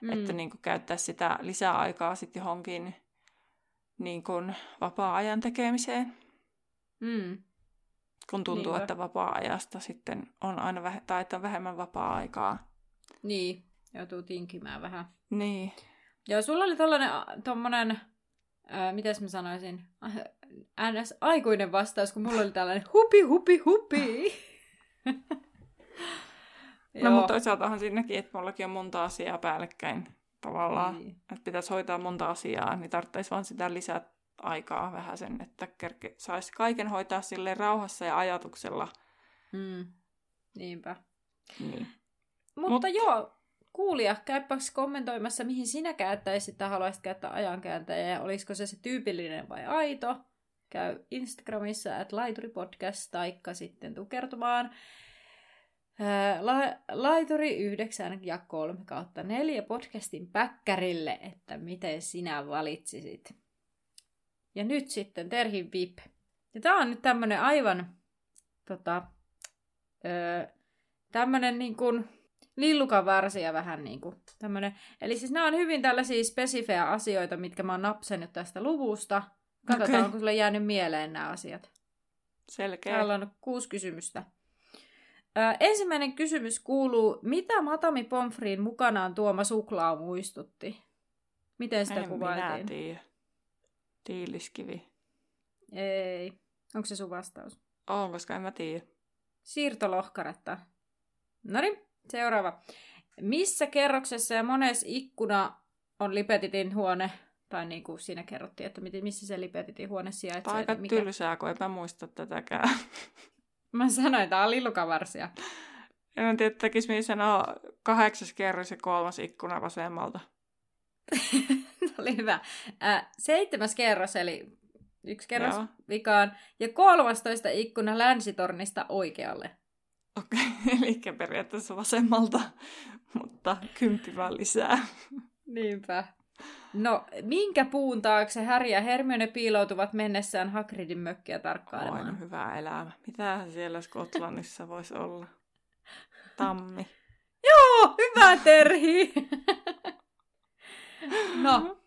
Mm. Että niin kuin käyttää sitä lisäaikaa sitten johonkin niin kuin vapaa-ajan tekemiseen, mm. Kun tuntuu, Niinpä. että vapaa-ajasta sitten on aina vähe- tai että on vähemmän vapaa-aikaa. Niin, joutuu tinkimään vähän. Niin. Ja sulla oli tällainen, tommonen, ää, mitäs mä sanoisin, ns. aikuinen vastaus, kun mulla oli tällainen hupi, hupi, hupi. No mutta toisaaltahan siinäkin, että mullakin on monta asiaa päällekkäin tavallaan. Niin. Että pitäisi hoitaa monta asiaa, niin tarvitsisi vaan sitä lisää aikaa vähän sen, että kerke saisi kaiken hoitaa sille rauhassa ja ajatuksella. Mm. Niinpä. Niin. Mutta Mut- Mut... joo, kuulija, käypäs kommentoimassa, mihin sinä käyttäisit tai haluaisit käyttää ajankääntäjää ja olisiko se se tyypillinen vai aito. Käy Instagramissa at laituripodcast taikka sitten ää, la- laituri 9 ja 3 kautta 4 podcastin päkkärille, että miten sinä valitsisit. Ja nyt sitten Terhin VIP. Ja tää on nyt tämmönen aivan tota, öö, tämmönen niin kuin lillukan varsia vähän niin kuin tämmönen. Eli siis nämä on hyvin tällaisia spesifejä asioita, mitkä mä oon napsannut tästä luvusta. Katsotaan, Okei. onko sulle jäänyt mieleen nämä asiat. Selkeä. Täällä on kuusi kysymystä. Ö, ensimmäinen kysymys kuuluu, mitä Matami Pomfriin mukanaan tuoma suklaa muistutti? Miten sitä en minä kuvailtiin? tiedä. Tiiliskivi. Ei. Onko se sun vastaus? On, koska en mä tiedä. Siirtolohkaretta. No niin, seuraava. Missä kerroksessa ja monessa ikkuna on Lipetitin huone? Tai niin kuin siinä kerrottiin, että missä se Lipetitin huone Tämä sijaitsee. on aika että mikä... tylsää, kun en mä muista tätäkään. Mä sanoin, tää on lillukavarsia. En tiedä, tekisi mieli sanoa kahdeksas kerros ja kolmas ikkuna vasemmalta. Oli hyvä. Äh, seitsemäs kerros, eli Yksi kerros Joo. vikaan. Ja 13 ikkuna länsitornista oikealle. Okei, eli periaatteessa vasemmalta, mutta kymppi vaan lisää. Niinpä. No, minkä puun taakse Harry ja Hermione piiloutuvat mennessään Hagridin mökkiä tarkkailemaan? Aina hyvä elämä. Mitähän siellä Skotlannissa voisi olla? Tammi. Joo, hyvä Terhi! no,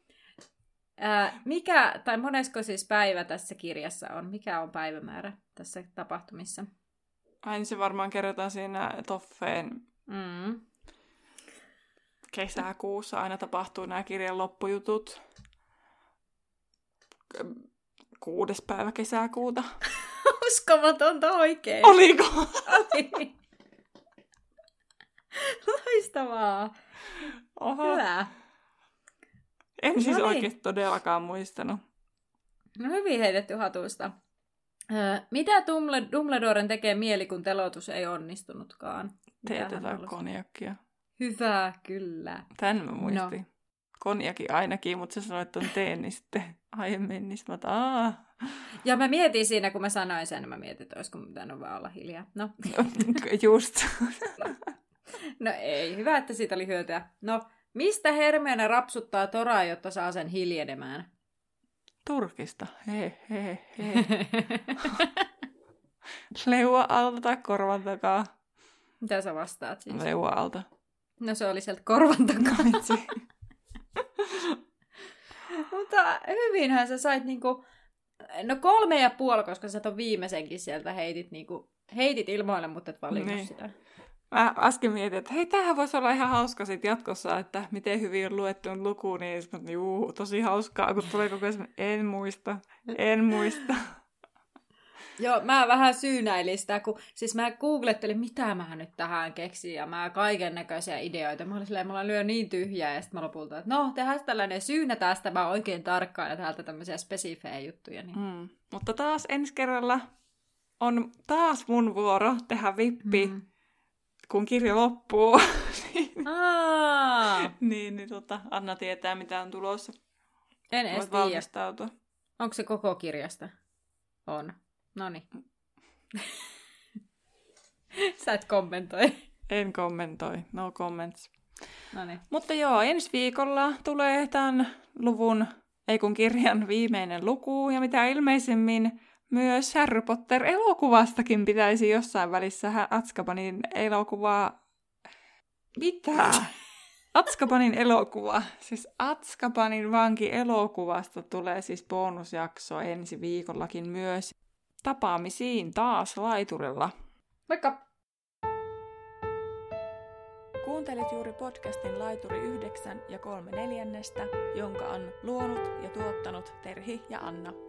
ää, mikä, tai monesko siis päivä tässä kirjassa on? Mikä on päivämäärä tässä tapahtumissa? Aina se varmaan kerrotaan siinä Toffeen Mm. kesäkuussa. Aina tapahtuu nämä kirjan loppujutut. Kuudes päivä kesäkuuta. Uskomatonta oikein. Oliko? Oli. Loistavaa. Oho. Hyvä. En siis No niin. oikeasti todellakaan muistanut. No hyvin heitetty hatusta. Öö, mitä Dumbledoren tekee mieli, kun telotus ei onnistunut?kaan? Mitä Teet hän jotain halusi? konjakkia. Hyvä, kyllä. Tän mä muistin. No. Konjakin ainakin, mutta sä sanoit ton teen, niin sitten aiemmin, niin mä. Ja mä mietin siinä, kun mä sanoin sen, mä mietin, että olisiko pitänyt vaan olla hiljaa. No, Just. no ei, hyvä, että siitä oli hyötyä. No, mistä Hermione rapsuttaa Toraa, jotta saa sen hiljenemään? Turkista. He, he, he. Leua alta tai korvan takaa. Mitä sä vastaat siis? Leua alta. No se oli sieltä korvan takaa. Vitsi. Mutta hyvinhän sä sait niinku, no kolme ja puoli, koska sä ton viimeisenkin sieltä heitit niinku, heitit ilmoille, mutta et valinnut Niin. sitä. Mä äsken mietin, että hei, tämähän voisi olla ihan hauska sit jatkossa, että miten hyvin on luettu luku, niin sit mä, juu, tosi hauskaa, kun tulee koko ajan, en muista, en muista. Joo, mä vähän syynäilin sitä, kun siis mä googlettelin, mitä mä nyt tähän keksin, ja mä kaiken näköisiä ideoita. Mä olin silleen, mulla lyö niin tyhjää, ja sitten mä lopulta, että no, tehdään tällainen syynätään sitä, mä oikein tarkkaan, ja täältä tämmöisiä spesifejä juttuja. Niin. Mm. Mutta taas ensi kerralla on taas mun vuoro tehdä vippi, mm. Kun kirja loppuu. Aa, niin, niin tota, Anna tietää, mitä on tulossa. en edes Voit tiedä. valmistautua. Onko se koko kirjasta? On. Noniin. Sä et kommentoi. En kommentoi, no comments. Noniin. Mutta joo, ensi viikolla tulee tämän luvun, ei kun kirjan viimeinen luku, ja mitä ilmeisemmin myös Harry Potter-elokuvastakin pitäisi jossain välissä Azkabanin elokuvaa... Mitä? Azkabanin elokuva. Siis Azkabanin vanki-elokuvasta tulee siis bonusjakso ensi viikollakin myös. Tapaamisiin taas laiturilla. Moikka! Kuuntelit juuri podcastin Laituri 9 ja 3 neljännestä, jonka on luonut ja tuottanut Terhi ja Anna.